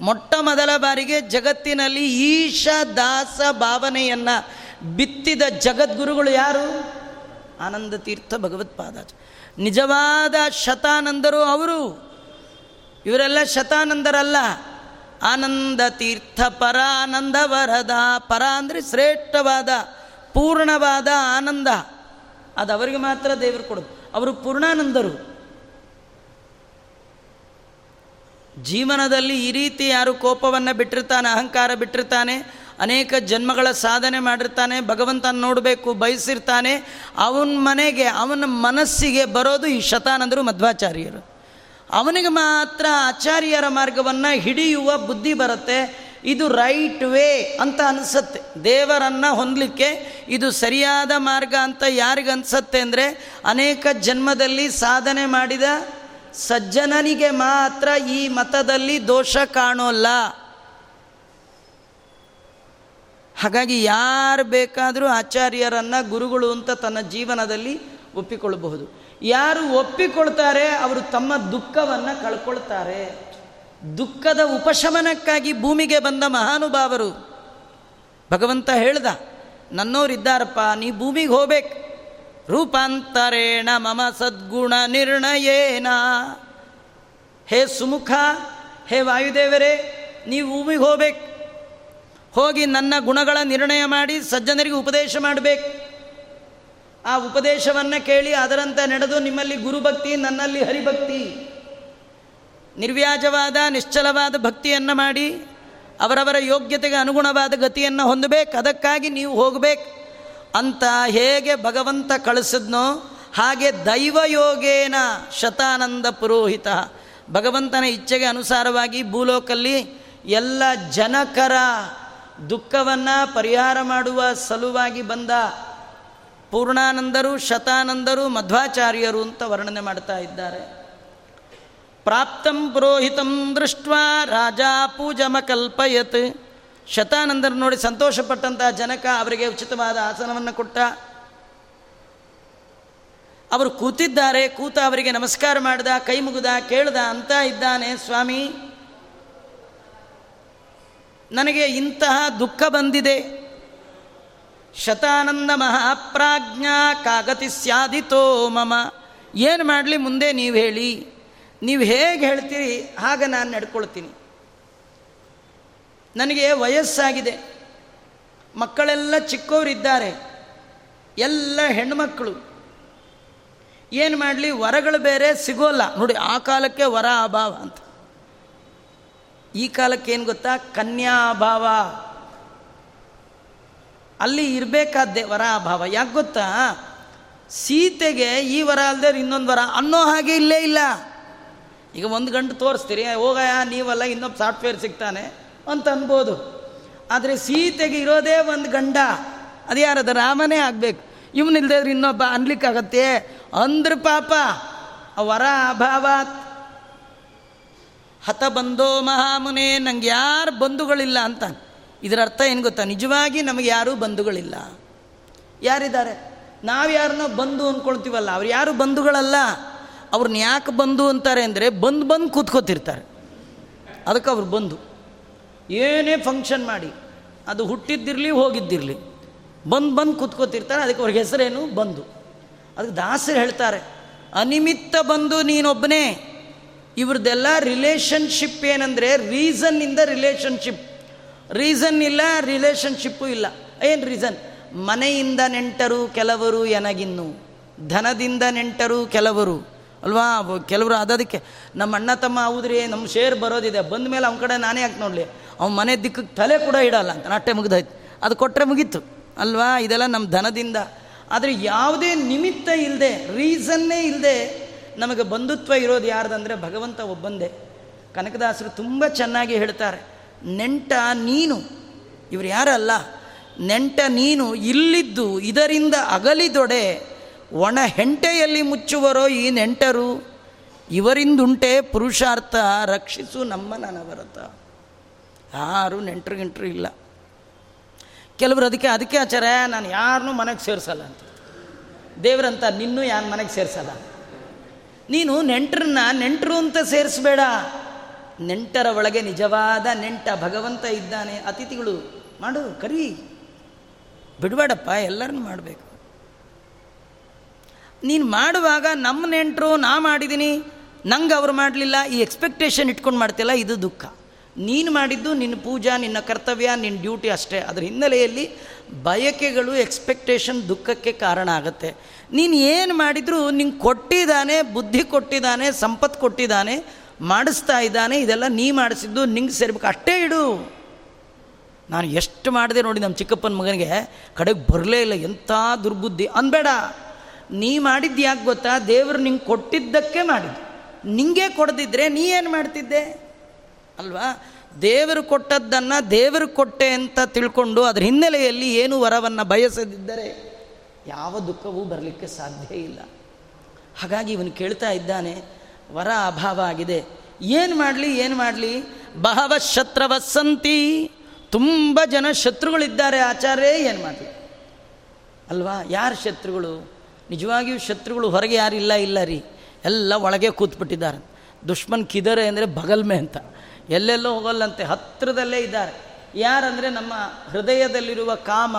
Speaker 1: ಮೊಟ್ಟ ಮೊದಲ ಬಾರಿಗೆ ಜಗತ್ತಿನಲ್ಲಿ ಈಶ ದಾಸ ಭಾವನೆಯನ್ನು ಬಿತ್ತಿದ ಜಗದ್ಗುರುಗಳು ಯಾರು? ಆನಂದ ತೀರ್ಥ ಭಗವತ್ಪಾದ ನಿಜವಾದ ಶತಾನಂದರು ಅವರು. ಇವರೆಲ್ಲ ಶತಾನಂದರಲ್ಲ. ಆನಂದ ತೀರ್ಥ ಪರ ಆನಂದ ವರದ. ಪರ ಅಂದರೆ ಶ್ರೇಷ್ಠವಾದ, ಪೂರ್ಣವಾದ ಆನಂದ. ಅದು ಅವರಿಗೆ ಮಾತ್ರ ದೇವರು ಕೊಡೋದು. ಅವರು ಪೂರ್ಣಾನಂದರು. ಜೀವನದಲ್ಲಿ ಈ ರೀತಿ ಯಾರು ಕೋಪವನ್ನು ಬಿಟ್ಟಿರ್ತಾನೆ, ಅಹಂಕಾರ ಬಿಟ್ಟಿರ್ತಾನೆ, ಅನೇಕ ಜನ್ಮಗಳ ಸಾಧನೆ ಮಾಡಿರ್ತಾನೆ, ಭಗವಂತನ ನೋಡಬೇಕು, ಬಯಸಿರ್ತಾನೆ, ಅವನ ಮನೆಗೆ, ಅವನ ಮನಸ್ಸಿಗೆ ಬರೋದು ಈ ಶತಾನಂದರು ಮಧ್ವಾಚಾರ್ಯರು. ಅವನಿಗೆ ಮಾತ್ರ ಆಚಾರ್ಯರ ಮಾರ್ಗವನ್ನು ಹಿಡಿಯುವ ಬುದ್ಧಿ ಬರುತ್ತೆ. ಇದು ರೈಟ್ ವೇ ಅಂತ ಅನಿಸುತ್ತೆ. ದೇವರನ್ನು ಹೊಂದಲಿಕ್ಕೆ ಇದು ಸರಿಯಾದ ಮಾರ್ಗ ಅಂತ ಯಾರಿಗೆ ಅನಿಸುತ್ತೆ ಅಂದರೆ ಅನೇಕ ಜನ್ಮದಲ್ಲಿ ಸಾಧನೆ ಮಾಡಿದ ಸಜ್ಜನನಿಗೆ ಮಾತ್ರ ಈ ಮತದಲ್ಲಿ ದೋಷ ಕಾಣೋಲ್ಲ. ಹಾಗಾಗಿ ಯಾರು ಬೇಕಾದರೂ ಆಚಾರ್ಯರನ್ನು ಗುರುಗಳು ಅಂತ ತನ್ನ ಜೀವನದಲ್ಲಿ ಒಪ್ಪಿಕೊಳ್ಳಬಹುದು. ಯಾರು ಒಪ್ಪಿಕೊಳ್ತಾರೆ ಅವರು ತಮ್ಮ ದುಃಖವನ್ನು ಕಳ್ಕೊಳ್ತಾರೆ. ದುಃಖದ ಉಪಶಮನಕ್ಕಾಗಿ ಭೂಮಿಗೆ ಬಂದ ಮಹಾನುಭಾವರು, ಭಗವಂತ ಹೇಳ್ದ, ನನ್ನೋರಿದ್ದಾರಪ್ಪ, ನೀ ಭೂಮಿಗೆ ಹೋಗ್ಬೇಕು. ರೂಪಾಂತರೇಣ ಮಮ ಸದ್ಗುಣ ನಿರ್ಣಯೇನ. ಹೇ ಸುಮುಖ, ಹೇ ವಾಯುದೇವರೇ, ನೀವು ಭೂಮಿಗೆ ಹೋಗ್ಬೇಕು. ಹೋಗಿ ನನ್ನ ಗುಣಗಳ ನಿರ್ಣಯ ಮಾಡಿ ಸಜ್ಜನರಿಗೆ ಉಪದೇಶ ಮಾಡಬೇಕು. ಆ ಉಪದೇಶವನ್ನು ಕೇಳಿ ಅದರಂತೆ ನಡೆದು ನಿಮ್ಮಲ್ಲಿ ಗುರುಭಕ್ತಿ, ನನ್ನಲ್ಲಿ ಹರಿಭಕ್ತಿ. ನಿರ್ವ್ಯಾಜವಾದ, ನಿಶ್ಚಲವಾದ ಭಕ್ತಿಯನ್ನು ಮಾಡಿ, ಅವರವರ ಯೋಗ್ಯತೆಗೆ ಅನುಗುಣವಾದ ಗತಿಯನ್ನು ಹೊಂದಬೇಕು. ಅದಕ್ಕಾಗಿ ನೀವು ಹೋಗಬೇಕು. ಅಂತ ಹೇಗೆ ಭಗವಂತ ಕಳಿಸಿದ್ನೋ ಹಾಗೆ ದೈವಯೋಗೇನ ಶತಾನಂದ ಪುರೋಹಿತ. ಭಗವಂತನ ಇಚ್ಛೆಗೆ ಅನುಸಾರವಾಗಿ ಭೂಲೋಕಲ್ಲಿ ಎಲ್ಲ ಜನಕರ ದುಃಖವನ್ನು ಪರಿಹಾರ ಮಾಡುವ ಸಲುವಾಗಿ ಬಂದ ಪೂರ್ಣಾನಂದರು, ಶತಾನಂದರು, ಮಧ್ವಾಚಾರ್ಯರು ಅಂತ ವರ್ಣನೆ ಮಾಡ್ತಾ ಇದ್ದಾರೆ. ಪ್ರಾಪ್ತಂ ಪುರೋಹಿತಂ ದೃಷ್ಟ ರಾಜ ಪೂಜಮಕಲ್ಪಯತ್. ಶತಾನಂದರು ನೋಡಿ ಸಂತೋಷಪಟ್ಟಂತಹ ಜನಕ ಅವರಿಗೆ ಉಚಿತವಾದ ಆಸನವನ್ನು ಕೊಟ್ಟ. ಅವರು ಕೂತಿದ್ದಾರೆ, ಕೂತ ಅವರಿಗೆ ನಮಸ್ಕಾರ ಮಾಡ್ದ, ಕೈ ಮುಗಿದ, ಕೇಳ್ದ, ಅಂತ ಇದ್ದಾನೆ ಸ್ವಾಮಿ. ನನಗೆ ಇಂತಹ ದುಃಖ ಬಂದಿದೆ. ಶತಾನಂದ ಮಹಾಪ್ರಾಜ್ಞಾ ಕಾಗತಿ ಸ್ಯಾದಿತೋ ಮಮ. ಏನು ಮಾಡಲಿ ಮುಂದೆ ನೀವು ಹೇಳಿ. ನೀವು ಹೇಗೆ ಹೇಳ್ತೀರಿ, ಹಾಗೆ ನಾನು ನಡ್ಕೊಳ್ತೀನಿ. ನನಗೆ ವಯಸ್ಸಾಗಿದೆ. ಮಕ್ಕಳೆಲ್ಲ ಚಿಕ್ಕವರಿದ್ದಾರೆ ಎಲ್ಲ ಹೆಣ್ಮಕ್ಕಳು ಏನು ಮಾಡಲಿ, ವರಗಳು ಬೇರೆ ಸಿಗೋಲ್ಲ. ನೋಡಿ, ಆ ಕಾಲಕ್ಕೆ ವರ ಅಭಾವ ಅಂತ. ಈ ಕಾಲಕ್ಕೆ ಏನು ಗೊತ್ತಾ? ಕನ್ಯಾ ಅಭಾವ ಅಲ್ಲಿ ಇರಬೇಕಾದ್ದೇ ವರ ಅಭಾವ? ಯಾಕೆ ಗೊತ್ತಾ? ಸೀತೆಗೆ ಈ ವರ ಅಲ್ಲದೆ ಇನ್ನೊಂದು ವರ ಅನ್ನೋ ಹಾಗೆ ಇಲ್ಲೇ ಇಲ್ಲ. ಈಗ ಒಂದು ಗಂಟು ತೋರಿಸ್ತೀರಿ ಹೋಗಯ್ಯ, ನೀವಲ್ಲ ಇನ್ನೊಬ್ಬ ಸಾಫ್ಟ್ವೇರ್ ಸಿಗ್ತಾನೆ ಅಂತ ಅನ್ಬೋದು. ಆದರೆ ಸೀತೆಗೆ ಇರೋದೇ ಒಂದು ಗಂಡ. ಅದು ಯಾರದು? ರಾಮನೇ ಆಗಬೇಕು. ಇವನಿಲ್ದೇ ಇನ್ನೊಬ್ಬ ಅನ್ಲಿಕ್ಕಾಗತ್ತೆ? ಅಂದ್ರ ಪಾಪ ವರ ಅಭಾವ ಹತ ಬಂದೋ ಮಹಾಮುನೆ, ನಂಗೆ ಯಾರು ಬಂಧುಗಳಿಲ್ಲ ಅಂತ. ಇದರ ಅರ್ಥ ಏನು ಗೊತ್ತಾ? ನಿಜವಾಗಿ ನಮಗೆ ಯಾರೂ ಬಂಧುಗಳಿಲ್ಲ. ಯಾರಿದ್ದಾರೆ? ನಾವು ಯಾರನ್ನ ಬಂಧು ಅಂದ್ಕೊಳ್ತೀವಲ್ಲ ಅವ್ರು ಯಾರು ಬಂಧುಗಳಲ್ಲ? ಅವ್ರನ್ನ ಯಾಕೆ ಬಂಧು ಅಂತಾರೆ ಅಂದರೆ ಬಂದು ಬಂದು ಕೂತ್ಕೋತಿರ್ತಾರೆ. ಅದಕ್ಕೆ ಅವ್ರು ಬಂಧು. ಏನೇ ಫಂಕ್ಷನ್ ಮಾಡಿ, ಅದು ಹುಟ್ಟಿದ್ದಿರಲಿ, ಹೋಗಿದ್ದಿರಲಿ, ಬಂದು ಬಂದು ಕೂತ್ಕೋತಿರ್ತಾರೆ, ಅದಕ್ಕೆ ಅವ್ರಿಗೆ ಹೆಸರೇನು? ಬಂಧು. ಅದಕ್ಕೆ ದಾಸರು ಹೇಳ್ತಾರೆ, ಅನಿಮಿತ್ತ ಬಂದು ನೀನೊಬ್ಬನೇ ಇವ್ರದ್ದೆಲ್ಲ ರಿಲೇಷನ್ಶಿಪ್ ಏನಂದರೆ ರೀಸನ್ನಿಂದ ರಿಲೇಷನ್ಶಿಪ್ ರೀಸನ್ ಇಲ್ಲ ರಿಲೇಷನ್ಶಿಪ್ಪು ಇಲ್ಲ. ಏನು ರೀಸನ್ ಮನೆಯಿಂದ ನೆಂಟರು ಕೆಲವರು ಎನಗಿನ್ನು. ಧನದಿಂದ ನೆಂಟರು ಕೆಲವರು. ಅಲ್ವಾ? ಕೆಲವರು ಅದಕ್ಕೆ ನಮ್ಮ ಅಣ್ಣ ತಮ್ಮ ಹೌದ್ರಿ, ನಮ್ಮ ಶೇರ್ ಬರೋದಿದೆ. ಬಂದ ಮೇಲೆ ಅವನ ಕಡೆ ನಾನೇ ಯಾಕೆ ನೋಡಲಿ? ಅವ್ನ ಮನೆ ದಿಕ್ಕಕ್ಕೆ ತಲೆ ಕೂಡ ಇಡಲ್ಲ ಅಂತ. ನಾಟೆ ಮುಗಿದಾಯ್ತು. ಅದು ಕೊಟ್ಟರೆ ಮುಗೀತು. ಅಲ್ವಾ? ಇದೆಲ್ಲ ನಮ್ಮ ಧನದಿಂದ. ಆದರೆ ಯಾವುದೇ ನಿಮಿತ್ತ ಇಲ್ಲದೆ ರೀಸನ್ನೇ ಇಲ್ಲದೆ ನಮಗೆ ಬಂಧುತ್ವ ಇರೋದು ಯಾರ್ದಂದರೆ ಭಗವಂತ ಒಬ್ಬಂದೇ. ಕನಕದಾಸರು ತುಂಬ ಚೆನ್ನಾಗಿ ಹೇಳ್ತಾರೆ. ನೆಂಟ ನೀನು. ಇವರು ಯಾರಲ್ಲ? ನೆಂಟ ನೀನು ಇಲ್ಲಿದ್ದು ಇದರಿಂದ ಅಗಲಿದೊಡೆ ಒಣ ಹೆಂಟೆಯಲ್ಲಿ ಮುಚ್ಚುವರೋ ಈ ನೆಂಟರು? ಇವರಿಂದುಂಟೆ ಪುರುಷಾರ್ಥ, ರಕ್ಷಿಸು ನಮ್ಮ ನನವರತ ಯಾರು ನೆಂಟರು ಇಲ್ಲ. ಕೆಲವರು ಅದಕ್ಕೆ ಅದಕ್ಕೆ ಆಚಾರ, ನಾನು ಯಾರನ್ನೂ ಮನೆಗೆ ಸೇರಿಸಲ್ಲ ಅಂತ. ದೇವರಂತ ನಿನ್ನೂ ಯಾರು ಮನೆಗೆ ಸೇರಿಸಲ್ಲ? ನೀನು ನೆಂಟ್ರನ್ನ ನೆಂಟರು ಅಂತ ಸೇರಿಸ್ಬೇಡ. ನೆಂಟರ ಒಳಗೆ ನಿಜವಾದ ನೆಂಟ ಭಗವಂತ ಇದ್ದಾನೆ, ಅತಿಥಿಗಳು ಮಾಡು, ಕರಿ. ಬಿಡಬೇಡಪ್ಪ, ಎಲ್ಲರನ್ನು ಮಾಡಬೇಕು. ನೀನು ಮಾಡುವಾಗ ನಮ್ಮ ನೆಂಟರು, ನಾ ಮಾಡಿದ್ದೀನಿ ನಂಗೆ ಅವ್ರು ಮಾಡಲಿಲ್ಲ, ಈ ಎಕ್ಸ್ಪೆಕ್ಟೇಷನ್ ಇಟ್ಕೊಂಡು ಮಾಡ್ತಿಲ್ಲ ಇದು ದುಃಖ. ನೀನು ಮಾಡಿದ್ದು ನಿನ್ನ ಪೂಜಾ, ನಿನ್ನ ಕರ್ತವ್ಯ ನಿನ್ನ ಡ್ಯೂಟಿ ಅಷ್ಟೇ. ಅದರ ಹಿನ್ನೆಲೆಯಲ್ಲಿ ಬಯಕೆಗಳು ಎಕ್ಸ್ಪೆಕ್ಟೇಷನ್ ದುಃಖಕ್ಕೆ ಕಾರಣ ಆಗುತ್ತೆ. ನೀನು ಏನು ಮಾಡಿದರೂ ನಿಂಗೆ ಕೊಟ್ಟಿದ್ದಾನೆ, ಬುದ್ಧಿ ಕೊಟ್ಟಿದ್ದಾನೆ, ಸಂಪತ್ತು ಕೊಟ್ಟಿದ್ದಾನೆ ಮಾಡಿಸ್ತಾ ಇದ್ದಾನೆ, ಇದೆಲ್ಲ ನೀ ಮಾಡಿಸಿದ್ದು, ನಿಂಗೆ ಸೇರ್ಬೇಕು. ಅಷ್ಟೇ ಇಡು. ನಾನು ಎಷ್ಟು ಮಾಡಿದೆ ನೋಡಿ ನಮ್ಮ ಚಿಕ್ಕಪ್ಪನ ಮಗನಿಗೆ, ಕಡೆಗೆ ಬರಲೇ ಇಲ್ಲ, ಎಂಥ ದುರ್ಬುದ್ಧಿ. ಅನ್ಬೇಡ. ನೀ ಮಾಡಿದ್ದು ಯಾಕೆ ಗೊತ್ತಾ? ದೇವರು ನಿಂಗೆ ಕೊಟ್ಟಿದ್ದಕ್ಕೆ ಮಾಡಿದ್ದು. ನಿಂಗೆ ಕೊಡದಿದ್ರೆ ನೀ ಏನು ಮಾಡ್ತಿದ್ದೆ? ಅಲ್ವಾ? ದೇವರು ಕೊಟ್ಟದ್ದನ್ನು ದೇವರು ಕೊಟ್ಟೆ ಅಂತ ತಿಳ್ಕೊಂಡು ಅದರ ಹಿನ್ನೆಲೆಯಲ್ಲಿ ಏನು ವರವನ್ನು ಬಯಸದಿದ್ದರೆ ಯಾವ ದುಃಖವೂ ಬರಲಿಕ್ಕೆ ಸಾಧ್ಯ ಇಲ್ಲ. ಹಾಗಾಗಿ ಇವನು ಕೇಳ್ತಾ ಇದ್ದಾನೆ ವರ ಅಭಾವ ಆಗಿದೆ. ಏನು ಮಾಡಲಿ ಏನು ಮಾಡಲಿ? ಬಹವ ಶತ್ರವಸ್ಸಂತಿ ತುಂಬ ಜನ ಶತ್ರುಗಳಿದ್ದಾರೆ ಆಚಾರ್ಯ ಏನು ಮಾಡಲಿ? ಅಲ್ವಾ? ಯಾರು ಶತ್ರುಗಳು? ನಿಜವಾಗಿಯೂ ಶತ್ರುಗಳು ಹೊರಗೆ ಯಾರಿಲ್ಲ ಇಲ್ಲ ರೀ. ಎಲ್ಲ ಒಳಗೆ ಕೂತ್ಬಿಟ್ಟಿದ್ದಾರೆ. ದುಶ್ಮನ್ ಕಿದರೆ ಅಂದರೆ ಬಗಲ್ಮೆ ಅಂತ. ಎಲ್ಲೆಲ್ಲೋ ಹೋಗಲ್ಲಂತೆ ಹತ್ತಿರದಲ್ಲೇ ಇದ್ದಾರೆ. ಯಾರಂದರೆ ನಮ್ಮ ಹೃದಯದಲ್ಲಿರುವ ಕಾಮ,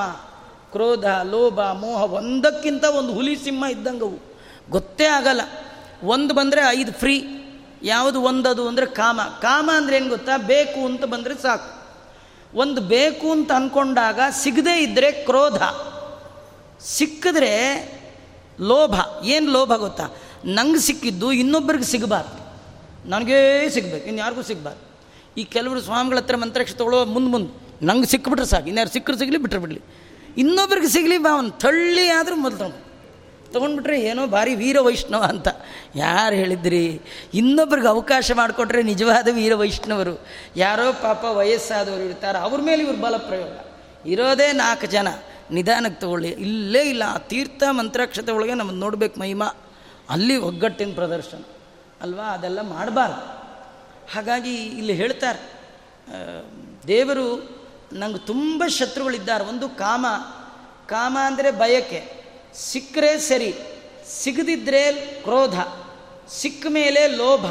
Speaker 1: ಕ್ರೋಧ, ಲೋಭ, ಮೋಹ ಒಂದಕ್ಕಿಂತ ಒಂದು ಹುಲಿ ಸಿಂಹ ಇದ್ದಂಗವು. ಗೊತ್ತೇ ಆಗಲ್ಲ. ಒಂದು ಬಂದರೆ ಐದು ಫ್ರೀ ಯಾವುದು ಒಂದದು ಅಂದರೆ ಕಾಮ. ಕಾಮ ಅಂದರೆ ಏನು ಗೊತ್ತಾ? ಬೇಕು ಅಂತ ಬಂದರೆ ಸಾಕು. ಒಂದು ಬೇಕು ಅಂತ ಅಂದ್ಕೊಂಡಾಗ ಸಿಗದೇ ಇದ್ದರೆ ಕ್ರೋಧ. ಸಿಕ್ಕಿದ್ರೆ ಲೋಭ. ಏನು ಲೋಭ ಗೊತ್ತಾ? ನಂಗೆ ಸಿಕ್ಕಿದ್ದು ಇನ್ನೊಬ್ಬರಿಗೆ ಸಿಗಬಾರ್ದು. ನನಗೇ ಸಿಗಬೇಕು. ಇನ್ಯಾರಿಗೂ ಸಿಗಬಾರ್ದು. ಈ ಕೆಲವರು ಸ್ವಾಮಿಗಳ ಹತ್ರ ಮಂತ್ರಕ್ಷ ತಗೊಳ್ಳೋ ಮುಂದೆ ಮುಂದೆ. ನಂಗೆ ಸಿಕ್ಕಿಬಿಟ್ರೆ ಸಾಕು. ಇನ್ಯಾರು ಸಿಕ್ಕರು ಸಿಗಲಿ ಬಿಟ್ಟರೆ ಬಿಡಲಿ. ಇನ್ನೊಬ್ರಿಗೆ ಸಿಗಲಿ ಬಾ ತಳ್ಳಿ ಆದರೂ ಮೊದಲು ತೊಗೊಂಡ್ಬಿಟ್ರೆ ಏನೋ ಭಾರಿ ವೀರ ವೈಷ್ಣವ ಅಂತ. ಯಾರು ಹೇಳಿದ್ರಿ? ಇನ್ನೊಬ್ರಿಗೆ ಅವಕಾಶ ಮಾಡಿಕೊಟ್ರೆ ನಿಜವಾದ ವೀರ ವೈಷ್ಣವರು. ಯಾರೋ ಪಾಪ ವಯಸ್ಸಾದವರು ಇರ್ತಾರೆ. ಅವ್ರ ಮೇಲೆ ಇವ್ರ ಬಲ ಪ್ರಯೋಗ ಇರೋದೇ ನಾಲ್ಕು ಜನ. ನಿಧಾನಕ್ಕೆ ತಗೊಳ್ಳಿ. ಇಲ್ಲೇ ಇಲ್ಲ. ಆ ತೀರ್ಥ ಮಂತ್ರಾಕ್ಷತೆ ಒಳಗೆ ನಮ್ಮನ್ನು ನೋಡ್ಬೇಕು ಮಹಿಮಾ. ಅಲ್ಲಿ ಒಗ್ಗಟ್ಟಿನ ಪ್ರದರ್ಶನ. ಅಲ್ವಾ? ಅದೆಲ್ಲ ಮಾಡಬಾರ್ದು. ಹಾಗಾಗಿ ಇಲ್ಲಿ ಹೇಳ್ತಾರೆ ದೇವರು ನಂಗೆ ತುಂಬ ಶತ್ರುಗಳಿದ್ದಾರೆ. ಒಂದು ಕಾಮ. ಕಾಮ ಅಂದರೆ ಬಯಕೆ. ಸಿಕ್ಕರೆ ಸರಿ ಸಿಗದಿದ್ದರೆ ಕ್ರೋಧ, ಸಿಕ್ಕ ಮೇಲೆ ಲೋಭ.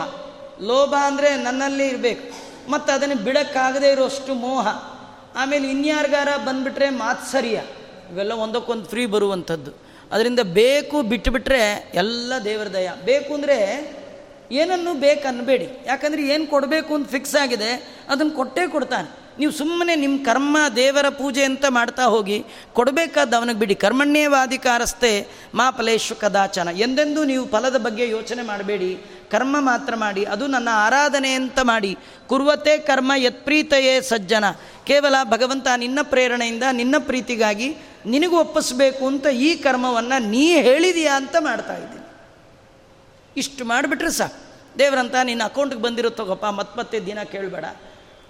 Speaker 1: ಲೋಭ ಅಂದರೆ ನನ್ನಲ್ಲಿ ಇರಬೇಕು, ಮತ್ತು ಅದನ್ನು ಬಿಡೋಕ್ಕಾಗದೇ ಇರೋಷ್ಟು ಮೋಹ. ಆಮೇಲೆ ಇನ್ಯಾರಿಗಾರ ಬಂದುಬಿಟ್ರೆ ಮಾತ್ಸರ್ಯ ಇವೆಲ್ಲ ಒಂದಕ್ಕೊಂದು ಫ್ರೀ ಬರುವಂಥದ್ದು. ಅದರಿಂದ ಬೇಕು ಬಿಟ್ಟುಬಿಟ್ರೆ ಎಲ್ಲ ದೇವರ ದಯ. ಬೇಕು ಅಂದರೆ ಏನನ್ನು ಬೇಕು ಅನ್ನಬೇಡಿ ಯಾಕಂದರೆ ಏನು ಕೊಡಬೇಕು ಅಂತ ಫಿಕ್ಸ್ ಆಗಿದೆ ಅದನ್ನು ಕೊಟ್ಟೇ ಕೊಡ್ತಾನೆ. ನೀವು ಸುಮ್ಮನೆ ನಿಮ್ಮ ಕರ್ಮ ದೇವರ ಪೂಜೆ ಅಂತ ಮಾಡ್ತಾ ಹೋಗಿ ಕೊಡಬೇಕಾದ ಅವನಿಗೆ ಬಿಡಿ. ಕರ್ಮಣ್ಯೇವಾಧಿಕಾರಸ್ಥೆ ಮಾ ಫಲೇಶ್ವ ಕದಾಚನ. ಎಂದೆಂದೂ ನೀವು ಫಲದ ಬಗ್ಗೆ ಯೋಚನೆ ಮಾಡಬೇಡಿ. ಕರ್ಮ ಮಾತ್ರ ಮಾಡಿ. ಅದು ನನ್ನ ಆರಾಧನೆ ಅಂತ ಮಾಡಿ. ಕುರುವತೆ ಕರ್ಮ ಯತ್ಪ್ರೀತೆಯೇ ಸಜ್ಜನ. ಕೇವಲ ಭಗವಂತ ನಿನ್ನ ಪ್ರೇರಣೆಯಿಂದ ನಿನ್ನ ಪ್ರೀತಿಗಾಗಿ ನಿನಗೂ ಒಪ್ಪಿಸ್ಬೇಕು ಅಂತ ಈ ಕರ್ಮವನ್ನು ನೀ ಹೇಳಿದೀಯಾ ಅಂತ ಮಾಡ್ತಾ ಇದ್ದೀನಿ. ಇಷ್ಟು ಮಾಡಿಬಿಟ್ರೆ ಸಾಕು. ದೇವರಂತ ನಿನ್ನ ಅಕೌಂಟ್ಗೆ ಬಂದಿರೋ ತಗೋಪ್ಪ ಮತ್ತೆ ದಿನ ಕೇಳಬೇಡ.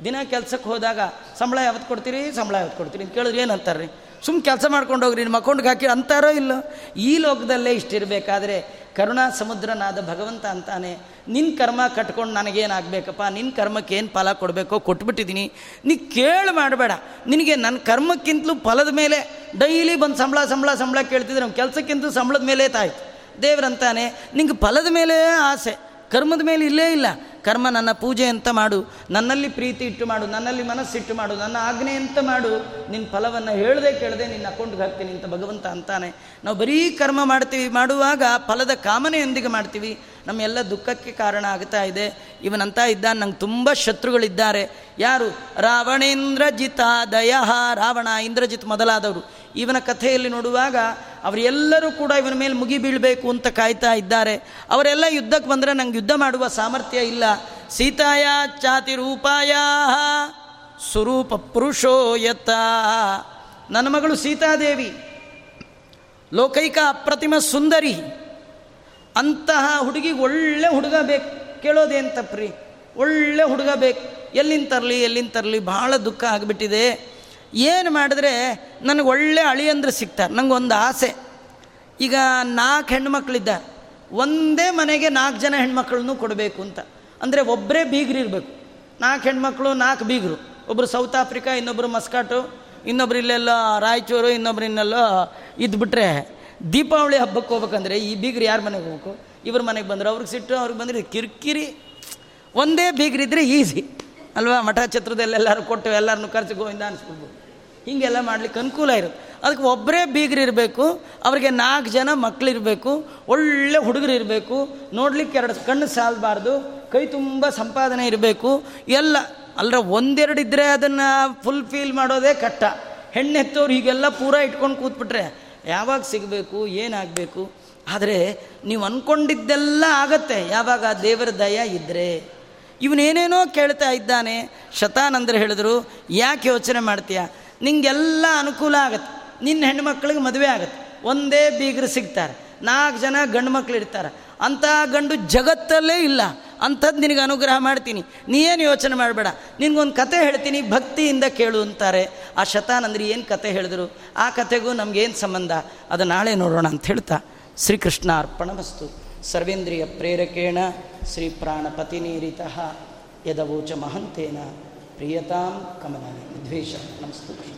Speaker 1: ದಿನ ಕೆಲಸಕ್ಕೆ ಹೋದಾಗ, ಸಂಬಳ ಯಾವತ್ತು ಕೊಡ್ತೀರಿ? ಸಂಬಳ ಯಾವತ್ತು ಕೊಡ್ತೀರಿ? ಅಂತ ಕೇಳಿದ್ರೆ ಏನು ಅಂತಾರೆ ರೀ ಸುಮ್ಮ ಕೆಲಸ ಮಾಡ್ಕೊಂಡು ಹೋಗ್ರಿ, ನಿಮ್ಮ ಅಕೌಂಟ್ಗೆ ಹಾಕಿ, ಅಂತಾರೋ ಇಲ್ಲ? ಈ ಲೋಕದಲ್ಲೇ ಇಷ್ಟಿರಬೇಕಾದ್ರೆ, ಕರುಣಾ ಸಮುದ್ರನಾದ ಭಗವಂತ ಅಂತಾನೆ ನಿನ್ನ ಕರ್ಮ ಕಟ್ಕೊಂಡು ನನಗೇನಾಗಬೇಕಪ್ಪ? ನಿನ್ನ ಕರ್ಮಕ್ಕೆ ಏನು ಫಲ ಕೊಡಬೇಕೋ ಕೊಟ್ಬಿಟ್ಟಿದ್ದೀನಿ ನೀ ಕೇಳಿ ಮಾಡಬೇಡ. ನಿನಗೆ ನನ್ನ ಕರ್ಮಕ್ಕಿಂತಲೂ ಫಲದ ಮೇಲೆ ಡೈಲಿ ಬಂದು ಸಂಬಳ ಸಂಬಳ ಸಂಬಳ ಕೇಳ್ತಿದ್ರೆ. ನಮ್ಮ ಕೆಲಸಕ್ಕಿಂತ ಸಂಬಳದ ಮೇಲೆ ತಾಯ್ತು ದೇವ್ರಂತಾನೆ, ನಿಂಗೆ ಫಲದ ಮೇಲೆ ಆಸೆ. ಕರ್ಮದ ಮೇಲೆ ಇಲ್ಲೇ ಇಲ್ಲ. ಕರ್ಮ ನನ್ನ ಪೂಜೆ ಅಂತ ಮಾಡು, ನನ್ನಲ್ಲಿ ಪ್ರೀತಿ ಇಟ್ಟು ಮಾಡು, ನನ್ನಲ್ಲಿ ಮನಸ್ಸಿಟ್ಟು ಮಾಡು, ನನ್ನ ಆಜ್ಞೆ ಅಂತ ಮಾಡು ನಿನ್ನ ಫಲವನ್ನು ಹೇಳದೆ ಕೇಳದೆ ನಿನ್ನ ಅಕೌಂಟ್ಗೆ ಹಾಕ್ತೀನಿ ಅಂತ ಭಗವಂತ ಅಂತಾನೆ. ನಾವು ಬರೀ ಕರ್ಮ ಮಾಡ್ತೀವಿ, ಮಾಡುವಾಗ ಫಲದ ಕಾಮನೆಯೊಂದಿಗೆ ಮಾಡ್ತೀವಿ. ನಮ್ಮೆಲ್ಲ ದುಃಖಕ್ಕೆ ಕಾರಣ ಆಗ್ತಾ ಇದೆ. ಇವನಂತ ಇದ್ದ ನಂಗೆ ತುಂಬ ಶತ್ರುಗಳಿದ್ದಾರೆ. ಯಾರು? ರಾವಣೇಂದ್ರಜಿತ ದಯಹ ರಾವಣ ಇಂದ್ರಜಿತ್ ಮೊದಲಾದವರು. ಇವನ ಕಥೆಯಲ್ಲಿ ನೋಡುವಾಗ ಅವರೆಲ್ಲರೂ ಕೂಡ ಇವನ ಮೇಲೆ ಮುಗಿ ಬೀಳಬೇಕು ಅಂತ ಕಾಯ್ತಾ ಇದ್ದಾರೆ. ಅವರೆಲ್ಲ ಯುದ್ಧಕ್ಕೆ ಬಂದರೆ ನಂಗೆ ಯುದ್ಧ ಮಾಡುವ ಸಾಮರ್ಥ್ಯ ಇಲ್ಲ. ಸೀತಾಯ ಚಾತಿ ರೂಪಾಯ ಸ್ವರೂಪ ಪುರುಷೋಯತ. ನನ್ನ ಮಗಳು ಸೀತಾದೇವಿ, ಲೋಕೈಕ ಅಪ್ರತಿಮ ಸುಂದರಿ, ಅಂತಹ ಹುಡುಗಿಗೆ ಒಳ್ಳೆ ಹುಡುಗ ಬೇಕು. ಕೇಳೋದೇನು ತಪ್ಪ್ರಿ ಒಳ್ಳೆ ಹುಡುಗ ಬೇಕು. ಎಲ್ಲಿಂದ ತರಲಿ ಎಲ್ಲಿಂದ ತರಲಿ? ಭಾಳ ದುಃಖ ಆಗಿಬಿಟ್ಟಿದೆ. ಏನು ಮಾಡಿದ್ರೆ ನನಗೆ ಒಳ್ಳೆ ಅಳಿಯಂದ್ರೆ ಸಿಗ್ತಾರೆ ಒಂದು ಆಸೆ. ಈಗ ನಾಲ್ಕು ಹೆಣ್ಮಕ್ಳಿದ್ದಾರೆ ಒಂದೇ ಮನೆಗೆ ನಾಲ್ಕು ಜನ ಹೆಣ್ಮಕ್ಳನ್ನೂ ಕೊಡಬೇಕು ಅಂತ. ಅಂದರೆ ಒಬ್ಬರೇ ಬೀಗ್ರಿ ಇರಬೇಕು. ನಾಲ್ಕು ಹೆಣ್ಮಕ್ಳು, ನಾಲ್ಕು ಬೀಗರು. ಒಬ್ಬರು ಸೌತ್ ಆಫ್ರಿಕಾ ಇನ್ನೊಬ್ಬರು ಮಸ್ಕಾಟು, ಇನ್ನೊಬ್ರು ಇಲ್ಲೆಲ್ಲ ರಾಯಚೂರು, ಇನ್ನೊಬ್ರು ಇನ್ನೆಲ್ಲೋ ಇದ್ಬಿಟ್ರೆ ದೀಪಾವಳಿ ಹಬ್ಬಕ್ಕೆ ಹೋಗ್ಬೇಕಂದ್ರೆ ಈ ಬೀಗ್ರಿ ಯಾರ ಮನೆಗೆ ಹೋಗ್ಬೇಕು? ಇವ್ರ ಮನೆಗೆ ಬಂದರು ಅವ್ರಿಗೆ ಸಿಟ್ಟು, ಅವ್ರಿಗೆ ಬಂದರೆ ಕಿರಿಕಿರಿ. ಒಂದೇ ಬೀಗ್ರಿದ್ರೆ ಈಸಿ. ಅಲ್ವಾ? ಮಠ ಛತ್ರದಲ್ಲೆಲ್ಲರೂ ಕೊಟ್ಟು ಎಲ್ಲರನ್ನು ಖರ್ಚು ಗೋವಿಂದ ಅನಿಸ್ಬಿಡ್ಬೋದು. ಹೀಗೆಲ್ಲ ಮಾಡಲಿಕ್ಕೆ ಅನುಕೂಲ ಇರುತ್ತೆ. ಅದಕ್ಕೆ ಒಬ್ಬರೇ ಬೀಗರಿರಬೇಕು ಅವ್ರಿಗೆ ನಾಲ್ಕು ಜನ ಮಕ್ಕಳಿರಬೇಕು ಒಳ್ಳೆ ಹುಡುಗರು ಇರಬೇಕು, ನೋಡ್ಲಿಕ್ಕೆ ಎರಡು ಕಣ್ಣು ಸಾಲಬಾರ್ದು, ಕೈ ತುಂಬ ಸಂಪಾದನೆ ಇರಬೇಕು, ಎಲ್ಲ ಅಲ್ಲರ ಒಂದೆರಡು ಇದ್ದರೆ ಅದನ್ನು ಫುಲ್ಫಿಲ್ ಮಾಡೋದೇ ಕಷ್ಟ. ಹೆಣ್ಣೆತ್ತವ್ರು ಹೀಗೆಲ್ಲ ಪೂರ ಇಟ್ಕೊಂಡು ಕೂತ್ಬಿಟ್ರೆ ಯಾವಾಗ ಸಿಗಬೇಕು ಏನಾಗಬೇಕು ಆದರೆ ನೀವು ಅಂದ್ಕೊಂಡಿದ್ದೆಲ್ಲ ಆಗತ್ತೆ. ಯಾವಾಗ ದೇವರ ದಯ ಇದ್ದರೆ ಇವನೇನೇನೋ ಕೇಳ್ತಾ ಇದ್ದಾನೆ. ಶತಾನಂದರು ಹೇಳಿದ್ರು, ಯಾಕೆ ಯೋಚನೆ ಮಾಡ್ತೀಯ? ನಿಂಗೆಲ್ಲ ಅನುಕೂಲ ಆಗುತ್ತೆ. ನಿನ್ನ ಹೆಣ್ಮಕ್ಳಿಗೆ ಮದುವೆ ಆಗುತ್ತೆ. ಒಂದೇ ಬೀಗರು ಸಿಗ್ತಾರೆ. ನಾಲ್ಕು ಜನ ಗಂಡು ಮಕ್ಳು ಇರ್ತಾರೆ. ಅಂಥ ಗಂಡು ಜಗತ್ತಲ್ಲೇ ಇಲ್ಲ. ಅಂಥದ್ದು ನಿನಗೆ ಅನುಗ್ರಹ ಮಾಡ್ತೀನಿ. ನೀ ಏನು ಯೋಚನೆ ಮಾಡಬೇಡ. ನಿನಗೊಂದು ಕತೆ ಹೇಳ್ತೀನಿ, ಭಕ್ತಿಯಿಂದ ಕೇಳು ಅಂತಾರೆ. ಆ ಶತಾನಂದ್ರಿ ಏನು ಕತೆ ಹೇಳಿದ್ರು? ಆ ಕತೆಗೂ ನಮಗೇನು ಸಂಬಂಧ? ಅದು ನಾಳೆ ನೋಡೋಣ ಅಂತ ಹೇಳ್ತಾ, ಶ್ರೀಕೃಷ್ಣ ಅರ್ಪಣಮಸ್ತು. ಸರ್ವೇಂದ್ರಿಯ ಪ್ರೇರಕೇಣ, ಶ್ರೀ ಪ್ರಾಣಪತಿನೀರಿತ ಯದವೋಚ ಮಹಂತೇನ, ಪ್ರಿಯತಾಂ ಕಮಲ ದ್ವೇಷ ನಮಸ್ತು.